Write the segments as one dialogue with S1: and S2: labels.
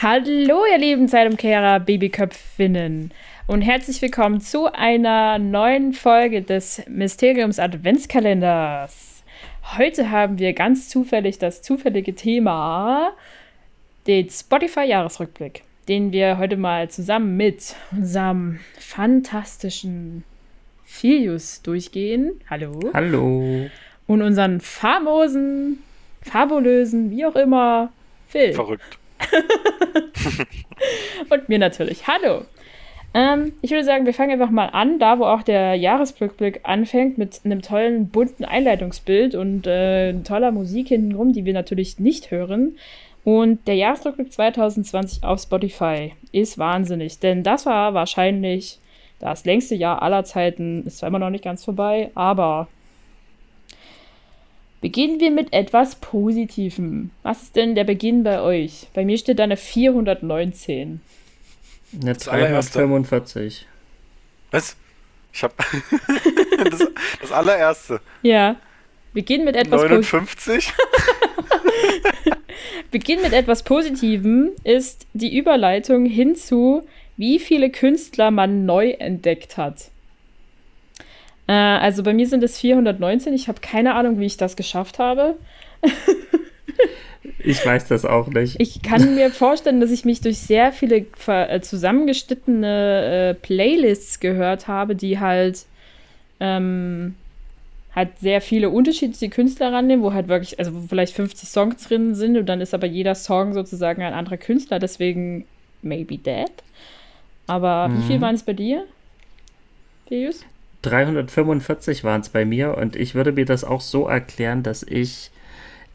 S1: Hallo, ihr lieben Zeitumkehrer, Babyköpfinnen und herzlich willkommen zu einer neuen Folge des Mysteriums Adventskalenders. Heute haben wir ganz zufällig das zufällige Thema, den Spotify-Jahresrückblick, den wir heute mal zusammen mit unserem fantastischen Filius durchgehen. Hallo.
S2: Hallo.
S1: Und unseren famosen, fabulösen, wie auch immer, Phil.
S3: Verrückt.
S1: und mir natürlich. Hallo. Ähm, ich würde sagen, wir fangen einfach mal an, da wo auch der Jahresrückblick anfängt, mit einem tollen, bunten Einleitungsbild und äh, toller Musik hintenrum, die wir natürlich nicht hören. Und der Jahresrückblick 2020 auf Spotify ist wahnsinnig, denn das war wahrscheinlich das längste Jahr aller Zeiten. Ist zwar immer noch nicht ganz vorbei, aber Beginnen wir mit etwas Positivem. Was ist denn der Beginn bei euch? Bei mir steht da eine 419.
S2: Eine 345.
S3: Was? Ich hab. das, das allererste.
S1: Ja. Beginn mit etwas
S3: 59.
S1: Beginn mit etwas Positivem ist die Überleitung hinzu, wie viele Künstler man neu entdeckt hat. Äh, also bei mir sind es 419. Ich habe keine Ahnung, wie ich das geschafft habe.
S2: ich weiß das auch nicht.
S1: Ich kann mir vorstellen, dass ich mich durch sehr viele äh, zusammengeschnittene äh, Playlists gehört habe, die halt ähm, halt sehr viele unterschiedliche Künstler rannehmen, wo halt wirklich, also wo vielleicht 50 Songs drin sind und dann ist aber jeder Song sozusagen ein anderer Künstler, deswegen maybe that. Aber mhm. wie viel mhm. waren es bei dir?
S2: Deus? 345 waren es bei mir und ich würde mir das auch so erklären, dass ich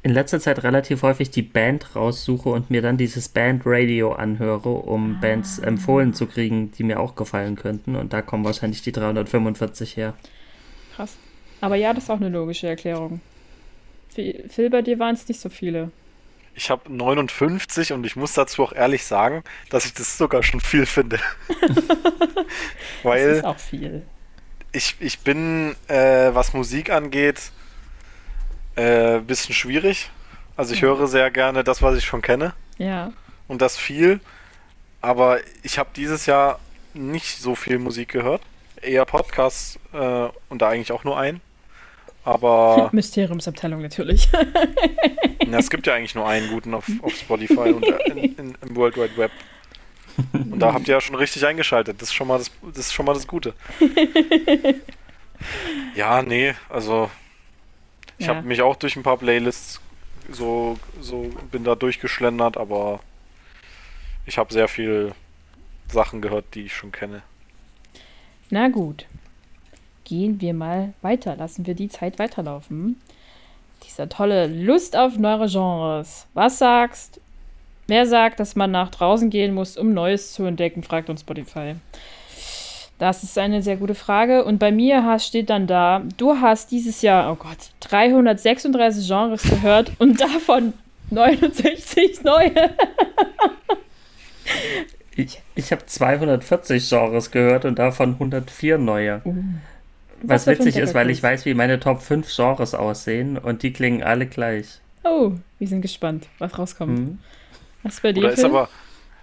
S2: in letzter Zeit relativ häufig die Band raussuche und mir dann dieses Bandradio anhöre, um ah. Bands empfohlen zu kriegen, die mir auch gefallen könnten. Und da kommen wahrscheinlich die 345 her.
S1: Krass. Aber ja, das ist auch eine logische Erklärung. Phil, bei dir waren es nicht so viele.
S3: Ich habe 59 und ich muss dazu auch ehrlich sagen, dass ich das sogar schon viel finde. Weil
S1: das ist auch viel
S3: ich, ich bin, äh, was Musik angeht, ein äh, bisschen schwierig. Also ich ja. höre sehr gerne das, was ich schon kenne.
S1: Ja.
S3: Und das viel. Aber ich habe dieses Jahr nicht so viel Musik gehört. Eher Podcasts äh, und da eigentlich auch nur einen. Aber.
S1: Mysteriumsabteilung natürlich.
S3: na, es gibt ja eigentlich nur einen guten auf, auf Spotify und äh, in, in, im World Wide Web. Und da habt ihr ja schon richtig eingeschaltet. Das ist schon mal das, das, ist schon mal das Gute. ja, nee, also ich ja. habe mich auch durch ein paar Playlists so, so bin da durchgeschlendert, aber ich habe sehr viel Sachen gehört, die ich schon kenne.
S1: Na gut. Gehen wir mal weiter. Lassen wir die Zeit weiterlaufen. Dieser tolle Lust auf neue Genres. Was sagst Wer sagt, dass man nach draußen gehen muss, um Neues zu entdecken, fragt uns Spotify. Das ist eine sehr gute Frage. Und bei mir steht dann da, du hast dieses Jahr, oh Gott, 336 Genres gehört und davon 69 neue.
S2: ich ich habe 240 Genres gehört und davon 104 neue. Uh, was, was witzig ist, weil ich weiß, wie meine Top 5 Genres aussehen und die klingen alle gleich.
S1: Oh, wir sind gespannt, was rauskommt. Mhm. Was bei dir? Da
S3: ist aber,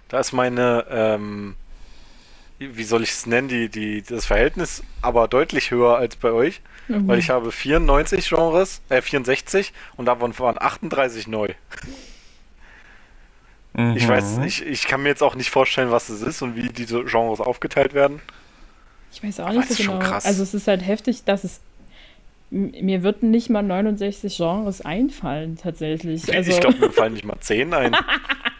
S3: da ist meine, ähm, wie soll ich es nennen, die, die, das Verhältnis aber deutlich höher als bei euch. Mhm. Weil ich habe 94 Genres, äh 64 und davon waren 38 neu. Mhm. Ich weiß, ich, ich kann mir jetzt auch nicht vorstellen, was es ist und wie diese Genres aufgeteilt werden.
S1: Ich weiß auch aber nicht so genau. Also es ist halt heftig, dass es mir würden nicht mal 69 Genres einfallen, tatsächlich. Also
S3: ich glaube, mir fallen nicht mal 10 ein.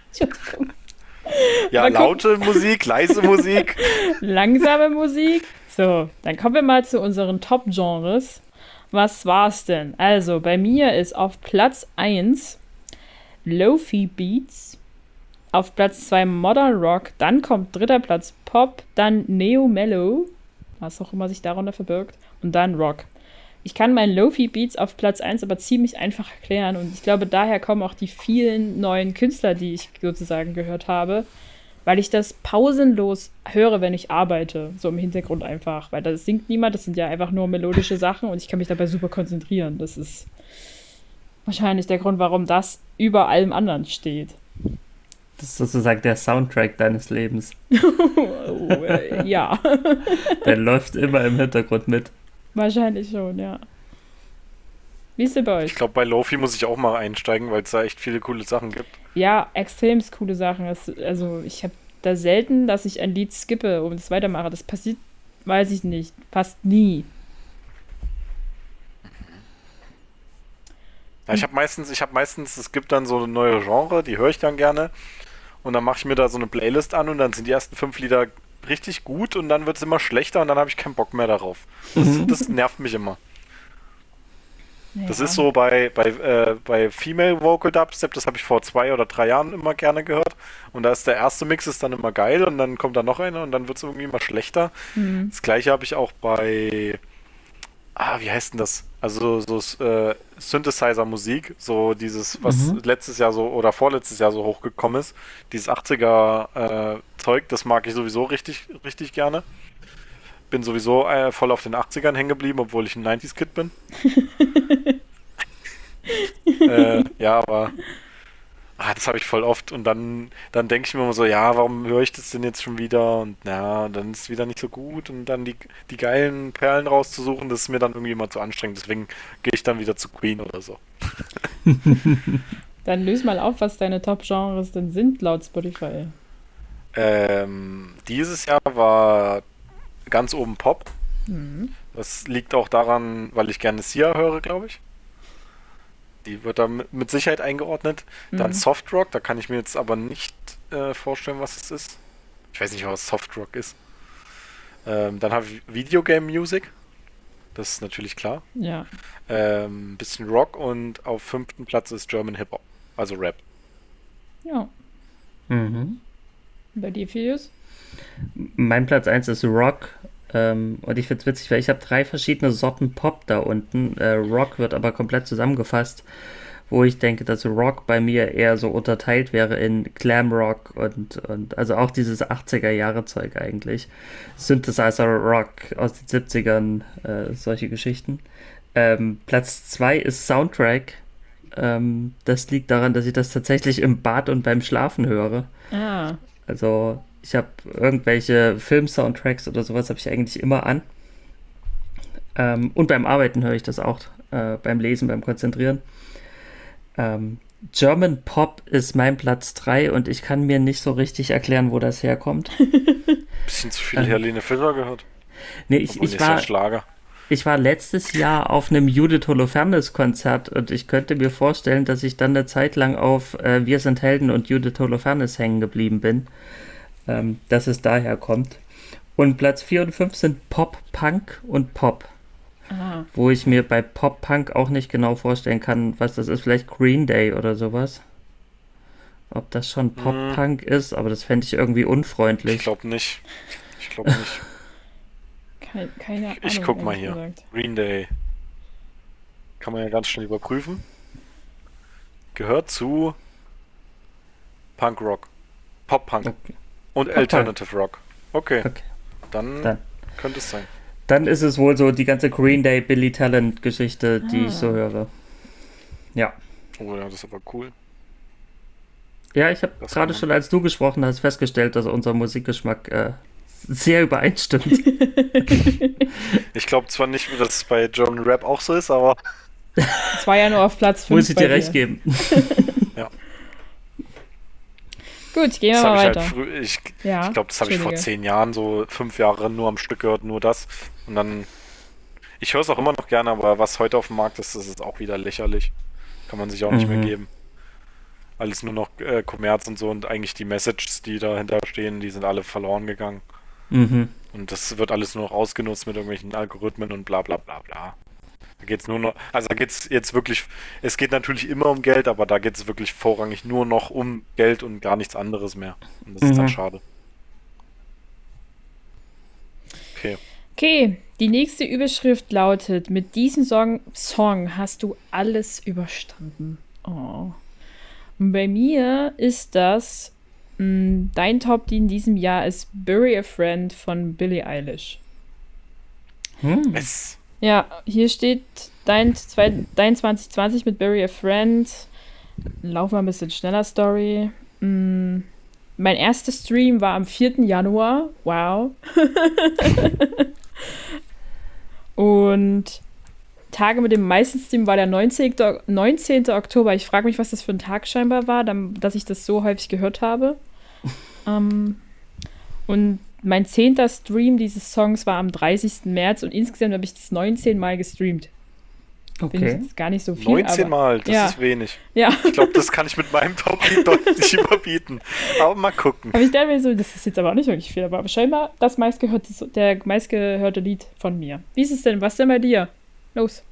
S3: ja, laute Musik, leise Musik.
S1: Langsame Musik. So, dann kommen wir mal zu unseren Top-Genres. Was war's denn? Also, bei mir ist auf Platz 1 Lofi Beats, auf Platz 2 Modern Rock, dann kommt dritter Platz Pop, dann Neo Mellow, was auch immer sich darunter verbirgt, und dann Rock. Ich kann meinen Lofi Beats auf Platz 1 aber ziemlich einfach erklären und ich glaube, daher kommen auch die vielen neuen Künstler, die ich sozusagen gehört habe, weil ich das pausenlos höre, wenn ich arbeite, so im Hintergrund einfach, weil da singt niemand, das sind ja einfach nur melodische Sachen und ich kann mich dabei super konzentrieren. Das ist wahrscheinlich der Grund, warum das über allem anderen steht.
S2: Das ist sozusagen der Soundtrack deines Lebens.
S1: oh, äh, ja.
S2: der läuft immer im Hintergrund mit.
S1: Wahrscheinlich schon, ja. Wie ist es bei euch?
S3: Ich glaube, bei Lofi muss ich auch mal einsteigen, weil es da echt viele coole Sachen gibt.
S1: Ja, extrem coole Sachen. Das, also ich habe da selten, dass ich ein Lied skippe und es weitermache. Das passiert, weiß ich nicht, fast nie.
S3: Ja, ich habe meistens, ich habe meistens, es gibt dann so eine neue Genre, die höre ich dann gerne. Und dann mache ich mir da so eine Playlist an und dann sind die ersten fünf Lieder richtig gut und dann wird es immer schlechter und dann habe ich keinen Bock mehr darauf. Das, mhm. das nervt mich immer. Ja. Das ist so bei, bei, äh, bei Female Vocal Dubstep, das habe ich vor zwei oder drei Jahren immer gerne gehört. Und da ist der erste Mix ist dann immer geil und dann kommt da noch einer und dann wird es irgendwie immer schlechter. Mhm. Das gleiche habe ich auch bei, ah, wie heißt denn das? Also so äh, Synthesizer-Musik, so dieses, was mhm. letztes Jahr so oder vorletztes Jahr so hochgekommen ist, dieses 80er-Zeug, äh, das mag ich sowieso richtig, richtig gerne bin sowieso äh, voll auf den 80ern hängen geblieben, obwohl ich ein 90s-Kid bin. äh, ja, aber ah, das habe ich voll oft und dann, dann denke ich mir immer so, ja, warum höre ich das denn jetzt schon wieder? Und ja, dann ist es wieder nicht so gut und dann die, die geilen Perlen rauszusuchen, das ist mir dann irgendwie immer zu anstrengend. Deswegen gehe ich dann wieder zu Queen oder so.
S1: dann löse mal auf, was deine Top-Genres denn sind laut Spotify.
S3: Ähm, dieses Jahr war ganz oben Pop. Mhm. Das liegt auch daran, weil ich gerne Sia höre, glaube ich. Die wird da mit Sicherheit eingeordnet. Mhm. Dann Soft Rock, da kann ich mir jetzt aber nicht äh, vorstellen, was es ist. Ich weiß nicht, was Soft Rock ist. Ähm, dann habe ich Videogame Music. Das ist natürlich klar.
S1: Ja.
S3: Ähm, bisschen Rock und auf fünften Platz ist German Hip Hop, also Rap.
S1: Ja. Mhm. Bei dir, Filius?
S2: Mein Platz 1 ist Rock. Ähm, und ich finde es witzig, weil ich habe drei verschiedene Sorten Pop da unten. Äh, Rock wird aber komplett zusammengefasst, wo ich denke, dass Rock bei mir eher so unterteilt wäre in Glam Rock und, und also auch dieses 80er Jahre Zeug eigentlich. Synthesizer Rock aus den 70ern, äh, solche Geschichten. Ähm, Platz 2 ist Soundtrack. Ähm, das liegt daran, dass ich das tatsächlich im Bad und beim Schlafen höre.
S1: Ah.
S2: Also ich habe irgendwelche Film-Soundtracks oder sowas habe ich eigentlich immer an. Ähm, und beim Arbeiten höre ich das auch, äh, beim Lesen, beim Konzentrieren. Ähm, German Pop ist mein Platz 3 und ich kann mir nicht so richtig erklären, wo das herkommt.
S3: Bisschen zu viel Helene Fischer gehört.
S2: Nee, ich, ich war,
S3: Schlager.
S2: ich war letztes Jahr auf einem Judith Holofernes Konzert und ich könnte mir vorstellen, dass ich dann eine Zeit lang auf äh, Wir sind Helden und Judith Holofernes hängen geblieben bin ähm, dass es daher kommt. Und Platz 4 und 5 sind Pop, Punk und Pop. Aha. Wo ich mir bei Pop Punk auch nicht genau vorstellen kann, was das ist. Vielleicht Green Day oder sowas. Ob das schon Pop Punk mhm. ist, aber das fände ich irgendwie unfreundlich.
S3: Ich glaube nicht. Ich glaube nicht.
S1: keine, keine Ahnung.
S3: Ich guck mal hier. Gesagt. Green Day. Kann man ja ganz schnell überprüfen. Gehört zu Punk Rock. Pop Punk. Okay. Und okay. Alternative Rock. Okay. okay. Dann, Dann, könnte es sein.
S2: Dann ist es wohl so die ganze Green Day Billy Talent Geschichte, die ah. ich so ah. höre. Ja.
S3: Oh ja, das ist aber cool.
S2: Ja, ich habe gerade schon, als du gesprochen hast, festgestellt, dass unser Musikgeschmack äh, sehr übereinstimmt.
S3: ich glaube zwar nicht, dass es bei German Rap auch so ist, aber.
S1: Es war ja nur auf Platz 5.
S2: Muss ich dir recht geben.
S1: Gut, gehen wir mal
S3: ich
S1: halt weiter.
S3: Halt ich, ja, ich glaube, das habe ich vor zehn Jahren, so fünf Jahre nur am Stück gehört, nur das. Und dann. Ich höre es auch immer noch gerne, aber was heute auf dem Markt ist, das ist auch wieder lächerlich. Kann man sich auch mhm. nicht mehr mhm. geben. Alles nur noch äh, Kommerz und so und eigentlich die Messages, die dahinter stehen, die sind alle verloren gegangen. Mhm. Und das wird alles nur noch ausgenutzt mit irgendwelchen Algorithmen und bla bla bla bla. Da geht es nur noch, also da geht es jetzt wirklich, es geht natürlich immer um Geld, aber da geht es wirklich vorrangig nur noch um Geld und gar nichts anderes mehr. Und das mhm. ist dann schade. Okay.
S1: Okay, die nächste Überschrift lautet: Mit diesem Song, Song hast du alles überstanden. Oh. Und bei mir ist das mh, mm, dein Top, die in diesem Jahr ist Bury a Friend von Billie Eilish. Hm. Es ja, hier steht dein, zwei, dein 2020 mit Bury a Friend. Laufen wir ein bisschen schneller Story. Mm, mein erster Stream war am 4. Januar. Wow. Und Tage mit dem meisten Stream war der 19. 19. Oktober. Ich frage mich, was das für ein Tag scheinbar war, dann, dass ich das so häufig gehört habe. ähm, und mein zehnter Stream dieses Songs war am 30. März und insgesamt habe ich das 19 Mal gestreamt.
S2: Okay.
S1: Finde ich gar nicht so viel.
S3: 19
S1: aber,
S3: Mal, das
S1: ja.
S3: ist wenig.
S1: Ja.
S3: Ich glaube, das kann ich mit meinem Top-Lied deutlich überbieten. Aber mal gucken.
S1: Aber ich dachte mir so, das ist jetzt aber auch nicht wirklich viel, aber scheinbar das meistgehörte, der meistgehörte Lied von mir. Wie ist es denn? Was denn bei dir? Los.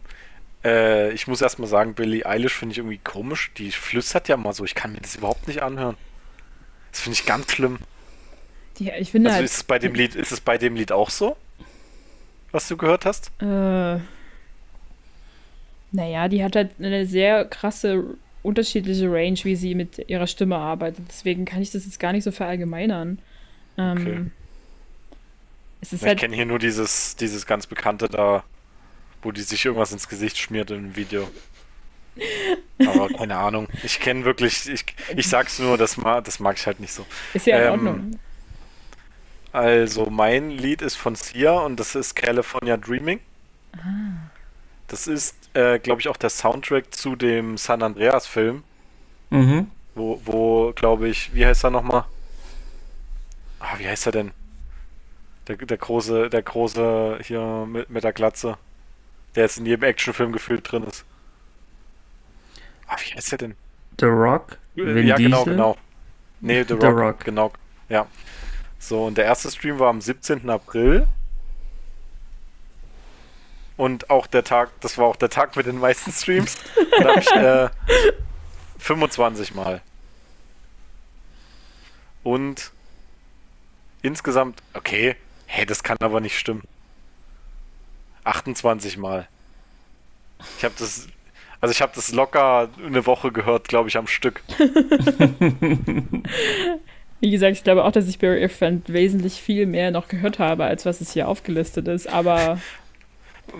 S3: Äh, ich muss erstmal sagen, Billie Eilish finde ich irgendwie komisch. Die flüstert ja mal so. Ich kann mir das überhaupt nicht anhören. Das finde ich ganz schlimm.
S1: Die, ich finde
S3: Also
S1: halt.
S3: ist es bei dem Lied, ist es bei dem Lied auch so? Was du gehört hast?
S1: Äh, naja, die hat halt eine sehr krasse, unterschiedliche Range, wie sie mit ihrer Stimme arbeitet. Deswegen kann ich das jetzt gar nicht so verallgemeinern. Ähm,
S3: Okay.
S1: Es ist
S3: Ich
S1: halt.
S3: kenne hier nur dieses, dieses ganz bekannte da, wo die sich irgendwas ins Gesicht schmiert im Video. Aber keine Ahnung. Ich kenne wirklich, ich, ich sag's nur, das mag, das mag ich halt nicht so.
S1: Ist ja in
S3: ähm,
S1: Ordnung.
S3: Also mein Lied ist von Sia und das ist California Dreaming. Das ist, äh, glaube ich, auch der Soundtrack zu dem San Andreas Film,
S2: Mhm.
S3: wo, wo glaube ich, wie heißt er nochmal? Ah, wie heißt er denn? Der, der große, der große hier mit, mit der Glatze, der jetzt in jedem Actionfilm gefühlt drin ist. Ah, wie heißt er denn?
S2: The Rock, Vin
S3: ja, genau,
S2: Diesel.
S3: genau. Nee, The Rock,
S2: The Rock.
S3: genau. Ja. So, und der erste Stream war am 17. April. Und auch der Tag, das war auch der Tag mit den meisten Streams. da habe ich äh, 25 Mal. Und insgesamt, okay, hey, das kann aber nicht stimmen. 28 Mal. Ich habe das, also ich habe das locker eine Woche gehört, glaube ich, am Stück.
S1: Wie gesagt, ich glaube auch, dass ich Barry Friend wesentlich viel mehr noch gehört habe, als was es hier aufgelistet ist. Aber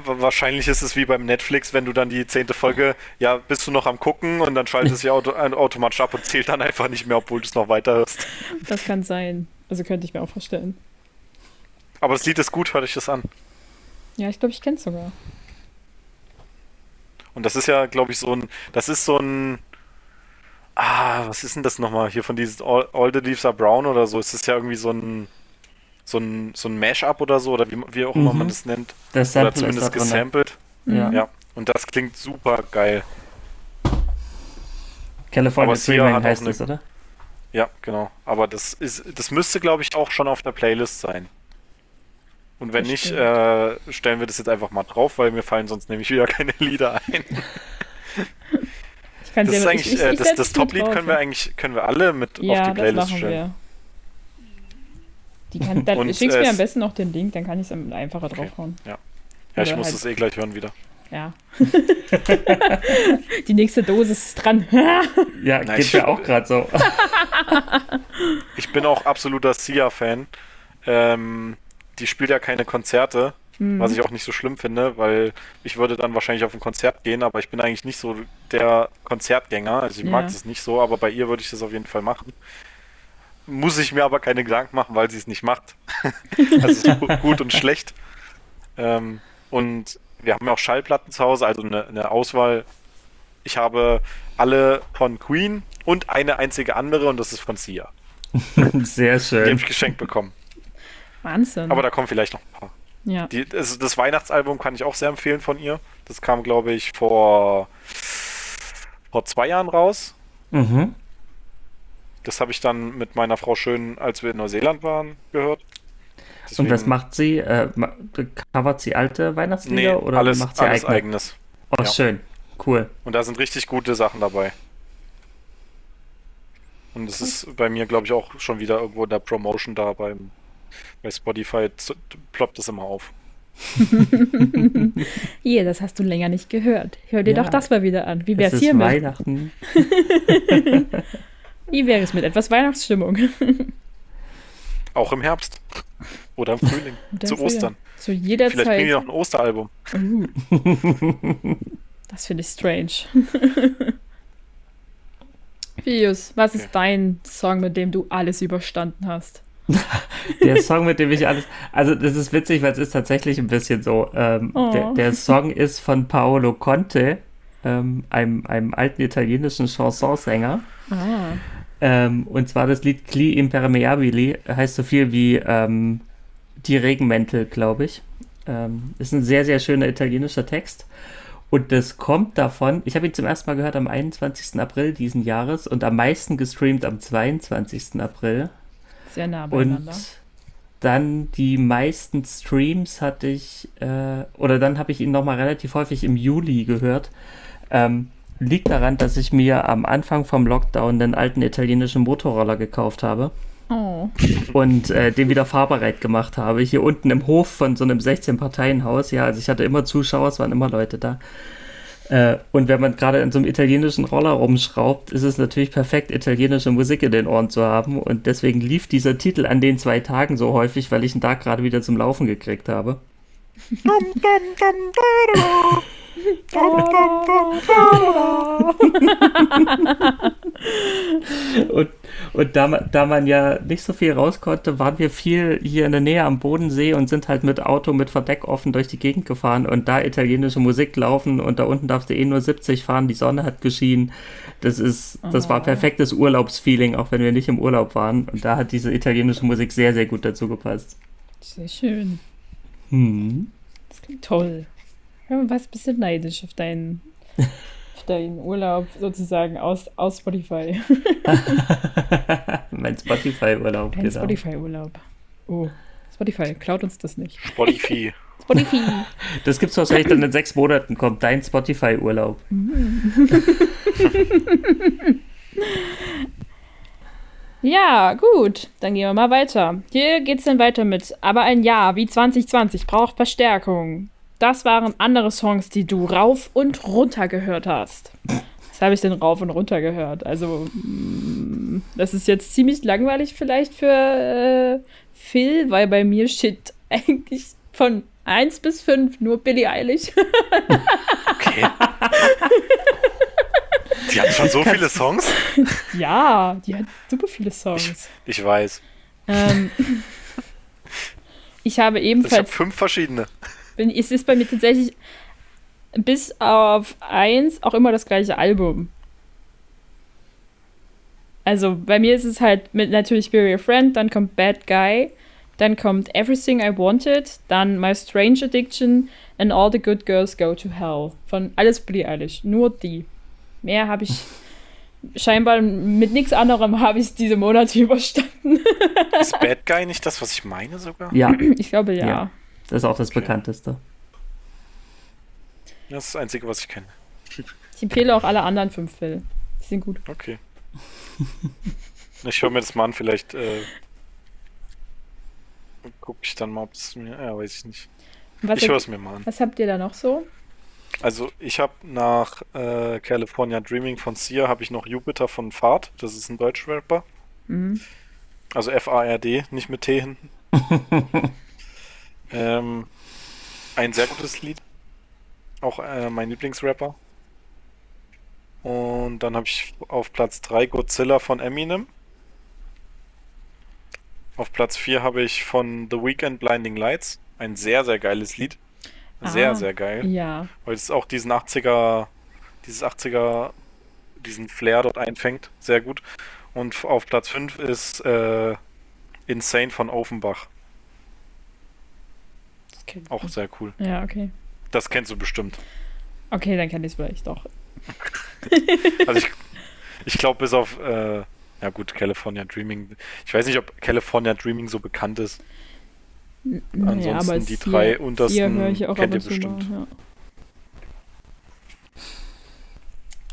S3: Wa- Wahrscheinlich ist es wie beim Netflix, wenn du dann die zehnte Folge, ja, bist du noch am gucken und dann schaltet es ja auto automatisch ab und zählt dann einfach nicht mehr, obwohl du es noch weiterhörst.
S1: das kann sein. Also könnte ich mir auch vorstellen.
S3: Aber das Lied ist gut, hör dich das an.
S1: Ja, ich glaube, ich kenne es sogar.
S3: Und das ist ja, glaube ich, so ein, das ist so ein, ah, was ist denn das nochmal hier von dieses All, All the Leaves are Brown oder so? Ist das ja irgendwie so ein, so ein, so ein Mash-up oder so, oder wie, wie auch immer
S2: Mhm.
S3: man das nennt.
S2: Das
S3: Oder zumindest
S2: drin.
S3: gesampelt.
S2: Ja.
S3: Ja. Und das klingt super geil.
S2: California Dreaming heißt
S3: eine-
S2: es, oder?
S3: Ja, genau. Aber das ist, das müsste, glaube ich, auch schon auf der Playlist sein. Und wenn
S1: Das
S3: nicht, äh, stellen wir das jetzt einfach mal drauf, weil mir fallen sonst nämlich wieder keine Lieder ein.
S1: Ich kann
S3: Das
S1: dir-
S3: ist
S1: ich-
S3: eigentlich,
S1: ich-
S3: äh,
S1: ich
S3: das, das Top-Lied können wir
S1: ja.
S3: eigentlich, können wir alle mit
S1: Ja,
S3: auf die
S1: das
S3: Playlist
S1: machen
S3: stellen.
S1: wir. Die kann, dann
S3: Und,
S1: schickst
S3: äh,
S1: mir am
S3: es-
S1: besten noch den Link, dann kann ich es einfacher draufhauen.
S3: Ja, ich
S1: Oder
S3: muss
S1: halt-
S3: das eh gleich hören wieder.
S1: Ja. Die nächste Dosis ist dran.
S2: Ja,
S3: Na,
S2: geht
S3: ich-
S2: mir auch gerade so.
S3: Ich bin auch absoluter Sia-Fan. Ähm, die spielt ja keine Konzerte,
S1: Hm.
S3: was ich auch nicht so schlimm finde, weil ich würde dann wahrscheinlich auf ein Konzert gehen, aber ich bin eigentlich nicht so der Konzertgänger. Also ich
S1: Ja.
S3: mag das nicht so, aber bei ihr würde ich das auf jeden Fall machen. Muss ich mir aber keine Gedanken machen, weil sie es nicht macht. also es ist gu- gut und schlecht. Ähm, und wir haben ja auch Schallplatten zu Hause, also eine, eine Auswahl. Ich habe alle von Queen und eine einzige andere und das ist von Sia.
S2: Sehr
S3: Die habe
S2: schön.
S3: ich geschenkt bekommen.
S1: Wahnsinn.
S3: Aber da kommen vielleicht noch ein paar.
S1: Ja.
S3: Die, also das Weihnachtsalbum kann ich auch sehr empfehlen von ihr. Das kam, glaube ich, vor, vor zwei Jahren raus.
S2: Mhm.
S3: Das habe ich dann mit meiner Frau schön, als wir in Neuseeland waren, gehört.
S2: Und was
S3: Deswegen-
S2: macht sie? Äh, covert sie alte
S3: Nee,
S2: Weihnachtslieder oder
S3: alles,
S2: macht sie
S3: alles
S2: eigene?
S3: eigenes.
S2: Oh,
S3: ja.
S2: schön. Cool.
S3: Und da sind richtig gute Sachen dabei. Und es ist bei mir, glaube ich, auch schon wieder irgendwo in der Promotion da beim, bei Spotify ploppt das immer auf.
S1: Hier, das hast du länger nicht gehört. Hör dir
S2: Ja.
S1: doch das mal wieder an. Wie
S2: Es
S1: wär's
S2: ist
S1: hiermit?
S2: Weihnachten.
S1: Wie wäre es mit etwas Weihnachtsstimmung?
S3: Auch im Herbst. Oder im Frühling.
S1: Oder
S3: zu. Ostern.
S1: Zu jeder
S3: Vielleicht bringen die
S1: Zeit.
S3: noch ein Osteralbum.
S1: Uh. Das finde ich strange. Pius, was ist dein Song, mit dem du alles überstanden hast?
S2: der Song, mit dem ich alles. Also, das ist witzig, weil es ist tatsächlich ein bisschen so. Ähm, oh. der, der, Song ist von Paolo Conte, ähm, einem, einem alten italienischen Chansonsänger. Ah. Ähm, und zwar das Lied Cli Impermeabili, heißt so viel wie ähm, Die Regenmäntel, glaube ich. Ähm, ist ein sehr, sehr schöner italienischer Text. Und das kommt davon, ich habe ihn zum ersten Mal gehört am 21. April diesen Jahres und am meisten gestreamt am 22. April.
S1: Sehr nah beieinander. Und
S2: dann die meisten Streams hatte ich, äh, oder dann habe ich ihn nochmal relativ häufig im Juli gehört. Ähm, liegt daran, dass ich mir am Anfang vom Lockdown den alten italienischen Motorroller gekauft habe. Oh. Und äh, den wieder fahrbereit gemacht habe. Hier unten im Hof von so einem 16-Parteien-Haus. Ja, also ich hatte immer Zuschauer, es waren immer Leute da. Äh, und wenn man gerade in so einem italienischen Roller rumschraubt, ist es natürlich perfekt, italienische Musik in den Ohren zu haben. Und deswegen lief dieser Titel an den zwei Tagen so häufig, weil ich ihn da gerade wieder zum Laufen gekriegt habe. und und da, da man ja nicht so viel raus konnte, waren wir viel hier in der Nähe am Bodensee und sind halt mit Auto mit Verdeck offen durch die Gegend gefahren und da italienische Musik laufen und da unten darfst du eh nur 70 fahren, die Sonne hat geschienen. Das ist, das war oh. perfektes Urlaubsfeeling, auch wenn wir nicht im Urlaub waren. Und da hat diese italienische Musik sehr, sehr gut dazu gepasst.
S1: Sehr schön. Hm. Das klingt toll. War ein bisschen neidisch auf deinen, auf deinen Urlaub sozusagen aus, aus Spotify.
S2: mein Spotify-Urlaub,
S1: genau. Spotify-Urlaub. Oh, Spotify, klaut uns das nicht.
S3: Spotify.
S1: Spotify.
S2: Das gibt's wahrscheinlich dann in sechs Monaten, kommt dein Spotify-Urlaub.
S1: Ja, gut, dann gehen wir mal weiter. Hier geht's dann weiter mit Aber ein Jahr wie 2020 braucht Verstärkung. Das waren andere Songs, die du rauf und runter gehört hast. Was habe ich denn rauf und runter gehört? Also, mm, das ist jetzt ziemlich langweilig vielleicht für äh, Phil, weil bei mir steht eigentlich von 1 bis 5 nur Billie Eilish. okay.
S3: Die hat schon so viele Songs?
S1: Ja, die hat super viele Songs.
S3: Ich, ich weiß.
S1: Ähm, ich habe ebenfalls. Ich habe
S3: fünf verschiedene
S1: bin, es ist bei mir tatsächlich bis auf eins auch immer das gleiche Album. Also bei mir ist es halt mit natürlich Be Your Friend, dann kommt Bad Guy, dann kommt Everything I Wanted, dann My Strange Addiction and All the Good Girls Go to Hell. Von alles Billie Eilish. Nur die. Mehr habe ich scheinbar mit nichts anderem habe ich diese Monate überstanden.
S3: ist Bad Guy nicht das, was ich meine sogar?
S2: Ja.
S1: Ich glaube ja. ja.
S2: Das ist auch das okay. bekannteste.
S3: Das ist das Einzige, was ich kenne.
S1: Ich empfehle auch alle anderen fünf Fälle. Die sind gut.
S3: Okay. ich höre mir das mal an, vielleicht äh, gucke ich dann mal, ob es mir. Ja, weiß ich nicht. Was ich höre es mir mal an.
S1: Was habt ihr da noch so?
S3: Also ich habe nach äh, California Dreaming von Sia habe ich noch Jupiter von Fahrt. Das ist ein Deutschrapper. Mhm. Also F-A-R-D, nicht mit T hinten. Ähm, ein sehr gutes Lied. Auch äh, mein Lieblingsrapper. Und dann habe ich auf Platz 3 Godzilla von Eminem. Auf Platz 4 habe ich von The Weeknd Blinding Lights. Ein sehr, sehr geiles Lied. Sehr, ah, sehr geil.
S1: Ja.
S3: Weil es auch diesen 80er, dieses 80er, diesen Flair dort einfängt. Sehr gut. Und auf Platz 5 ist äh, Insane von Offenbach. Auch sehr cool.
S1: Ja, okay.
S3: Das kennst du bestimmt.
S1: Okay, dann kenne ich es vielleicht doch.
S3: also ich, ich glaube, bis auf, äh, ja gut, California Dreaming. Ich weiß nicht, ob California Dreaming so bekannt ist. N Ansonsten die vier, drei untersten ich auch kennt ihr bestimmt. Mal, ja.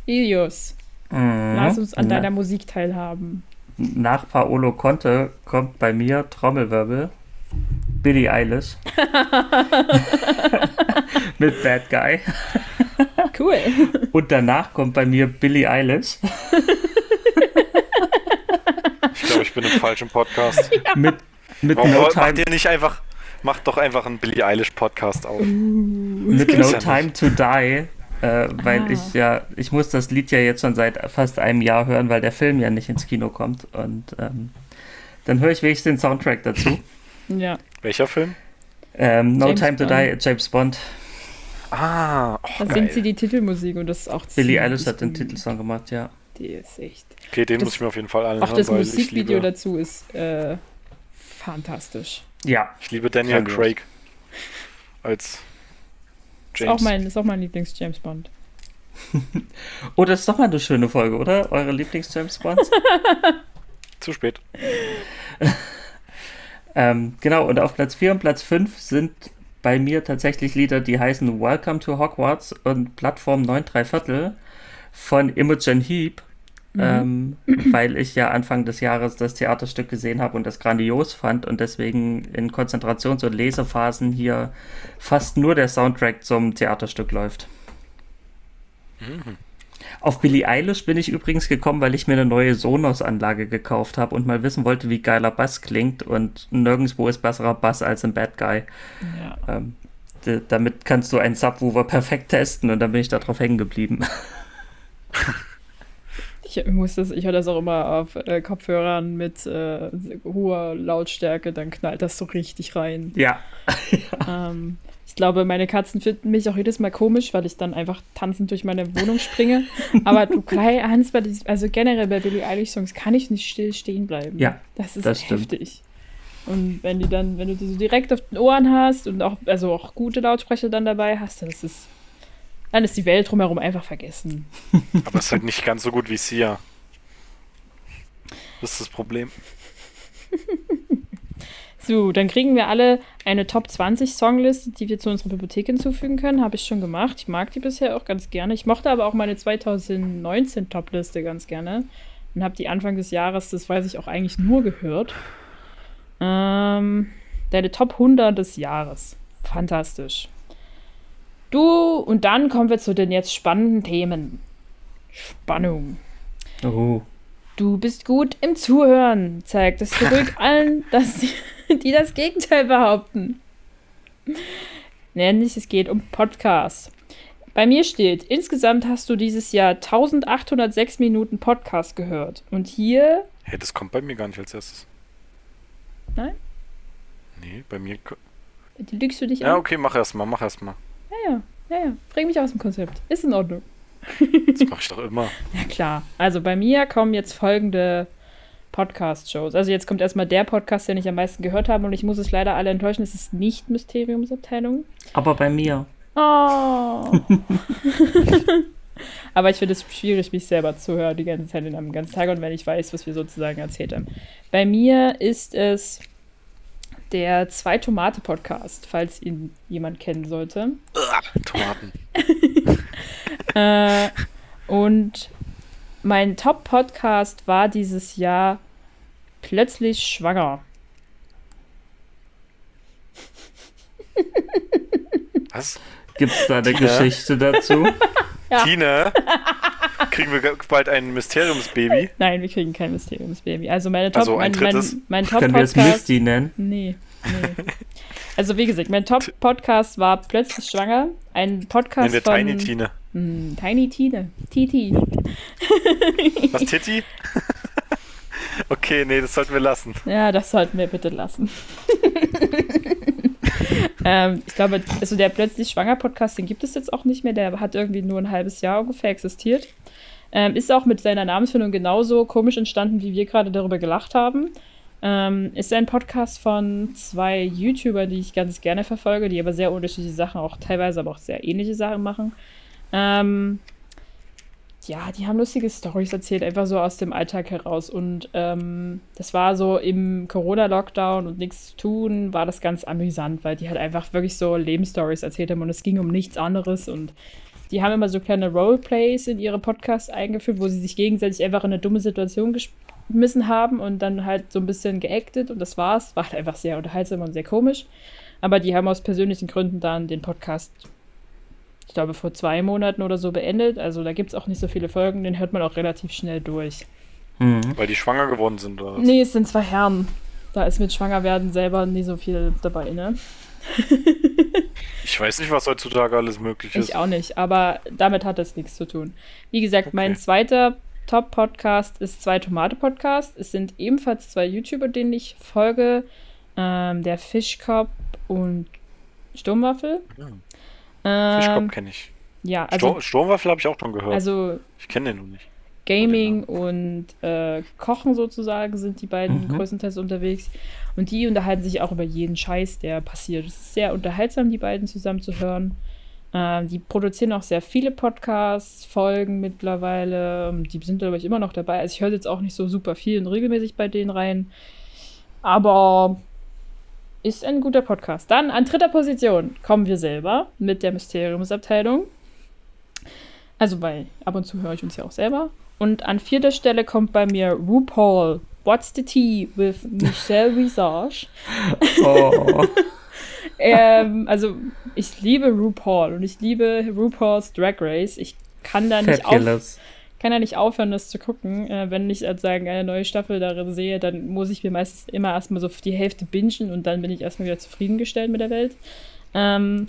S1: Ilius, mhm. lass uns an deiner Musik teilhaben.
S2: Nach Paolo Conte kommt bei mir Trommelwirbel Billie Eilish. Mit Bad Guy.
S1: Cool.
S2: Und danach kommt bei mir Billie Eilish.
S3: Ich glaube, ich bin im falschen Podcast.
S2: Ja. Mit, mit
S3: Warum no Time. Macht ihr nicht einfach, macht doch einfach einen Billie Eilish Podcast auf. Uh,
S2: mit No Time to Die Äh, weil ah. ich ja, ich muss das Lied ja jetzt schon seit fast einem Jahr hören, weil der Film ja nicht ins Kino kommt. Und ähm, dann höre ich wenigstens den Soundtrack dazu.
S1: ja.
S3: Welcher Film?
S2: Ähm, no James Time Bond. to Die, James Bond.
S3: Ah, oh,
S1: da singt sie die Titelmusik und das ist auch
S2: Billie Eilish hat den Titelsong gemacht, ja.
S1: Die ist echt.
S3: Okay, den das, muss ich mir auf jeden Fall anhören.
S1: Auch das Musikvideo dazu ist äh, fantastisch.
S2: Ja.
S3: Ich liebe Daniel Craig als
S1: James. Ist auch mein, ist auch mein Lieblings-James Bond.
S2: oh, das ist doch mal eine schöne Folge, oder? Eure Lieblings-James Bonds?
S3: Zu spät.
S2: ähm, genau, und auf Platz 4 und Platz 5 sind bei mir tatsächlich Lieder, die heißen Welcome to Hogwarts und Plattform 9 3 Viertel von Imogen Heap. Mhm. Ähm, weil ich ja Anfang des Jahres das Theaterstück gesehen habe und das grandios fand und deswegen in Konzentrations- und Lesephasen hier fast nur der Soundtrack zum Theaterstück läuft. Mhm. Auf Billie Eilish bin ich übrigens gekommen, weil ich mir eine neue Sonos-Anlage gekauft habe und mal wissen wollte, wie geiler Bass klingt und nirgendwo ist besserer Bass als im Bad Guy. Ja. Ähm, damit kannst du einen Subwoofer perfekt testen und dann bin ich darauf hängen geblieben.
S1: Ich muss das, ich höre das auch immer auf äh, Kopfhörern mit äh, hoher Lautstärke, dann knallt das so richtig rein.
S2: Ja.
S1: ähm, ich glaube, meine Katzen finden mich auch jedes Mal komisch, weil ich dann einfach tanzend durch meine Wohnung springe. Aber du, Hans, also generell bei Billie Eilish Songs kann ich nicht still stehen bleiben.
S2: Ja.
S1: Das ist
S2: das
S1: heftig. Und wenn die dann, wenn du die so direkt auf den Ohren hast und auch, also auch gute Lautsprecher dann dabei hast, dann ist es dann ist die Welt drumherum einfach vergessen.
S3: Aber es ist halt nicht ganz so gut wie Sia. Das ist das Problem.
S1: so, dann kriegen wir alle eine Top 20 Songliste, die wir zu unserer Bibliothek hinzufügen können. Habe ich schon gemacht. Ich mag die bisher auch ganz gerne. Ich mochte aber auch meine 2019 Top-Liste ganz gerne. Und habe die Anfang des Jahres, das weiß ich auch eigentlich nur gehört. Ähm, deine Top 100 des Jahres. Fantastisch. Du, und dann kommen wir zu den jetzt spannenden Themen. Spannung.
S2: Oh.
S1: Du bist gut im Zuhören, zeigt es zurück allen, dass die, die das Gegenteil behaupten. Nämlich, es geht um Podcasts. Bei mir steht, insgesamt hast du dieses Jahr 1806 Minuten Podcast gehört. Und hier.
S3: Hey, das kommt bei mir gar nicht als erstes.
S1: Nein?
S3: Nee, bei mir.
S1: Lügst du dich
S3: an? Ja, okay, mach erst mal, mach erst mal.
S1: Ja, ja, ja, ja. Bring mich aus dem Konzept. Ist in Ordnung.
S3: Das mache ich doch immer.
S1: ja, klar. Also bei mir kommen jetzt folgende Podcast-Shows. Also jetzt kommt erstmal der Podcast, den ich am meisten gehört habe und ich muss es leider alle enttäuschen, es ist nicht Mysteriumsabteilung.
S2: Aber bei mir.
S1: Oh. Aber ich finde es schwierig, mich selber zu hören die ganze Zeit am ganzen Tag und wenn ich weiß, was wir sozusagen erzählt haben. Bei mir ist es der Zwei-Tomate-Podcast, falls ihn jemand kennen sollte.
S3: Tomaten.
S1: äh, und mein Top-Podcast war dieses Jahr plötzlich schwanger.
S3: Was?
S2: Gibt es da eine Geschichte dazu?
S1: Ja.
S3: Tine, kriegen wir bald ein Mysteriumsbaby?
S1: Nein, wir kriegen kein Mysteriumsbaby. Also meine Top,
S3: also
S1: mein, mein, mein Top
S2: Können wir es Misty nennen?
S1: Nee, nee. Also wie gesagt, mein Top-Podcast war plötzlich schwanger. Ein Podcast Nennen wir von...
S3: Tiny Tine.
S1: Mh, hm, Tiny Tine. Titi.
S3: Was, Titi? okay, nee, das sollten wir lassen.
S1: Ja, das sollten wir bitte lassen. ähm, ich glaube, also der plötzlich schwanger Podcast, den gibt es jetzt auch nicht mehr. Der hat irgendwie nur ein halbes Jahr ungefähr existiert. Ähm, ist auch mit seiner Namensfindung genauso komisch entstanden, wie wir gerade darüber gelacht haben. Ähm, ist ein Podcast von zwei YouTubern, die ich ganz gerne verfolge, die aber sehr unterschiedliche Sachen, auch teilweise aber auch sehr ähnliche Sachen machen. Ähm, ja, die haben lustige Stories erzählt, einfach so aus dem Alltag heraus. Und ähm, das war so im Corona-Lockdown und nichts zu tun, war das ganz amüsant, weil die halt einfach wirklich so Lebensstories erzählt haben und es ging um nichts anderes. Und die haben immer so kleine Roleplays in ihre Podcasts eingeführt, wo sie sich gegenseitig einfach in eine dumme Situation geschmissen haben und dann halt so ein bisschen geactet und das war's. War halt einfach sehr unterhaltsam und sehr komisch. Aber die haben aus persönlichen Gründen dann den Podcast ich glaube, vor zwei Monaten oder so beendet. Also da gibt es auch nicht so viele Folgen, den hört man auch relativ schnell durch.
S3: Mhm. Weil die schwanger geworden sind, oder?
S1: Nee, es sind zwei Herren. Da ist mit Schwangerwerden selber nie so viel dabei, ne?
S3: ich weiß nicht, was heutzutage alles möglich ist.
S1: Ich auch nicht, aber damit hat das nichts zu tun. Wie gesagt, okay. mein zweiter Top-Podcast ist Zwei Tomate-Podcast. Es sind ebenfalls zwei YouTuber, denen ich folge. Ähm, der Fischkopf und Sturmwaffel. Ja.
S3: Ähm, Fischkopf kenne ich.
S1: Ja, also. Sturm,
S3: Sturmwaffel habe ich auch schon gehört.
S1: Also.
S3: Ich kenne den noch nicht.
S1: Gaming und äh, Kochen sozusagen sind die beiden mhm. größtenteils unterwegs. Und die unterhalten sich auch über jeden Scheiß, der passiert. Es ist sehr unterhaltsam, die beiden zusammen zu hören. Ähm, die produzieren auch sehr viele Podcasts, Folgen mittlerweile. Die sind, glaube ich, immer noch dabei. Also ich höre jetzt auch nicht so super viel und regelmäßig bei denen rein. Aber ist ein guter Podcast. Dann an dritter Position kommen wir selber mit der Mysteriumsabteilung. Also, weil ab und zu höre ich uns ja auch selber. Und an vierter Stelle kommt bei mir RuPaul. What's the Tea with Michelle Visage. Oh. ähm, also, ich liebe RuPaul und ich liebe RuPaul's Drag Race. Ich kann da nicht, auf, kann da nicht aufhören, das zu gucken. Äh, wenn ich sozusagen eine neue Staffel darin sehe, dann muss ich mir meistens immer erstmal so die Hälfte bingen und dann bin ich erstmal wieder zufriedengestellt mit der Welt. Ähm,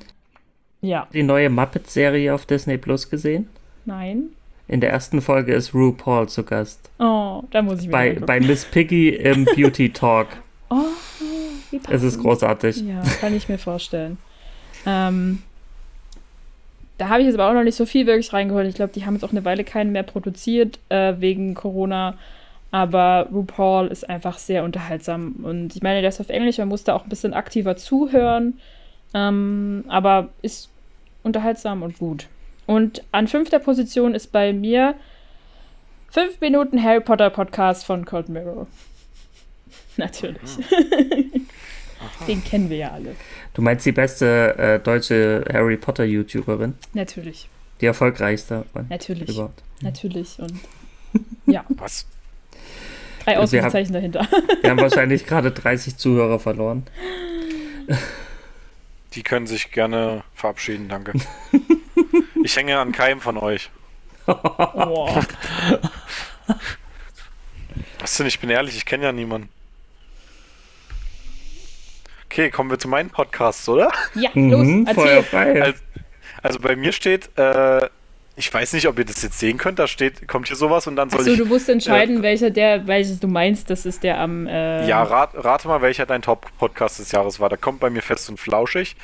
S1: ja.
S2: Die neue Muppet-Serie auf Disney Plus gesehen?
S1: Nein.
S2: In der ersten Folge ist RuPaul zu Gast.
S1: Oh, da muss ich
S2: bei, bei Miss Piggy im Beauty Talk.
S1: oh,
S2: wie passend. Es ist großartig.
S1: Ja, kann ich mir vorstellen. Ähm, da habe ich jetzt aber auch noch nicht so viel wirklich reingeholt. Ich glaube, die haben jetzt auch eine Weile keinen mehr produziert äh, wegen Corona. Aber RuPaul ist einfach sehr unterhaltsam. Und ich meine, der ist auf Englisch, man muss da auch ein bisschen aktiver zuhören. Ähm, aber ist unterhaltsam und gut. Und an fünfter Position ist bei mir 5 Minuten Harry Potter Podcast von Cold Mirror. Natürlich. Den kennen wir ja alle.
S2: Du meinst die beste äh, deutsche Harry Potter YouTuberin?
S1: Natürlich.
S2: Die erfolgreichste.
S1: Natürlich. Überhaupt. Natürlich. Und ja.
S3: Was?
S1: Drei Ausrufezeichen dahinter.
S2: Wir haben wahrscheinlich gerade 30 Zuhörer verloren.
S3: Die können sich gerne verabschieden, danke. Ich hänge an keinem von euch. Oh. Was denn? Ich bin ehrlich, ich kenne ja niemanden. Okay, kommen wir zu meinem Podcast, oder?
S1: Ja, los, mhm,
S2: erzähl.
S3: Also, also, bei mir steht, äh, ich weiß nicht, ob ihr das jetzt sehen könnt, da steht, kommt hier sowas und dann soll
S1: Achso,
S3: ich...
S1: du musst entscheiden, äh, welcher der, welches du meinst, das ist der am... Äh,
S3: ja, rat, rate mal, welcher dein Top-Podcast des Jahres war. Da kommt bei mir fest und flauschig.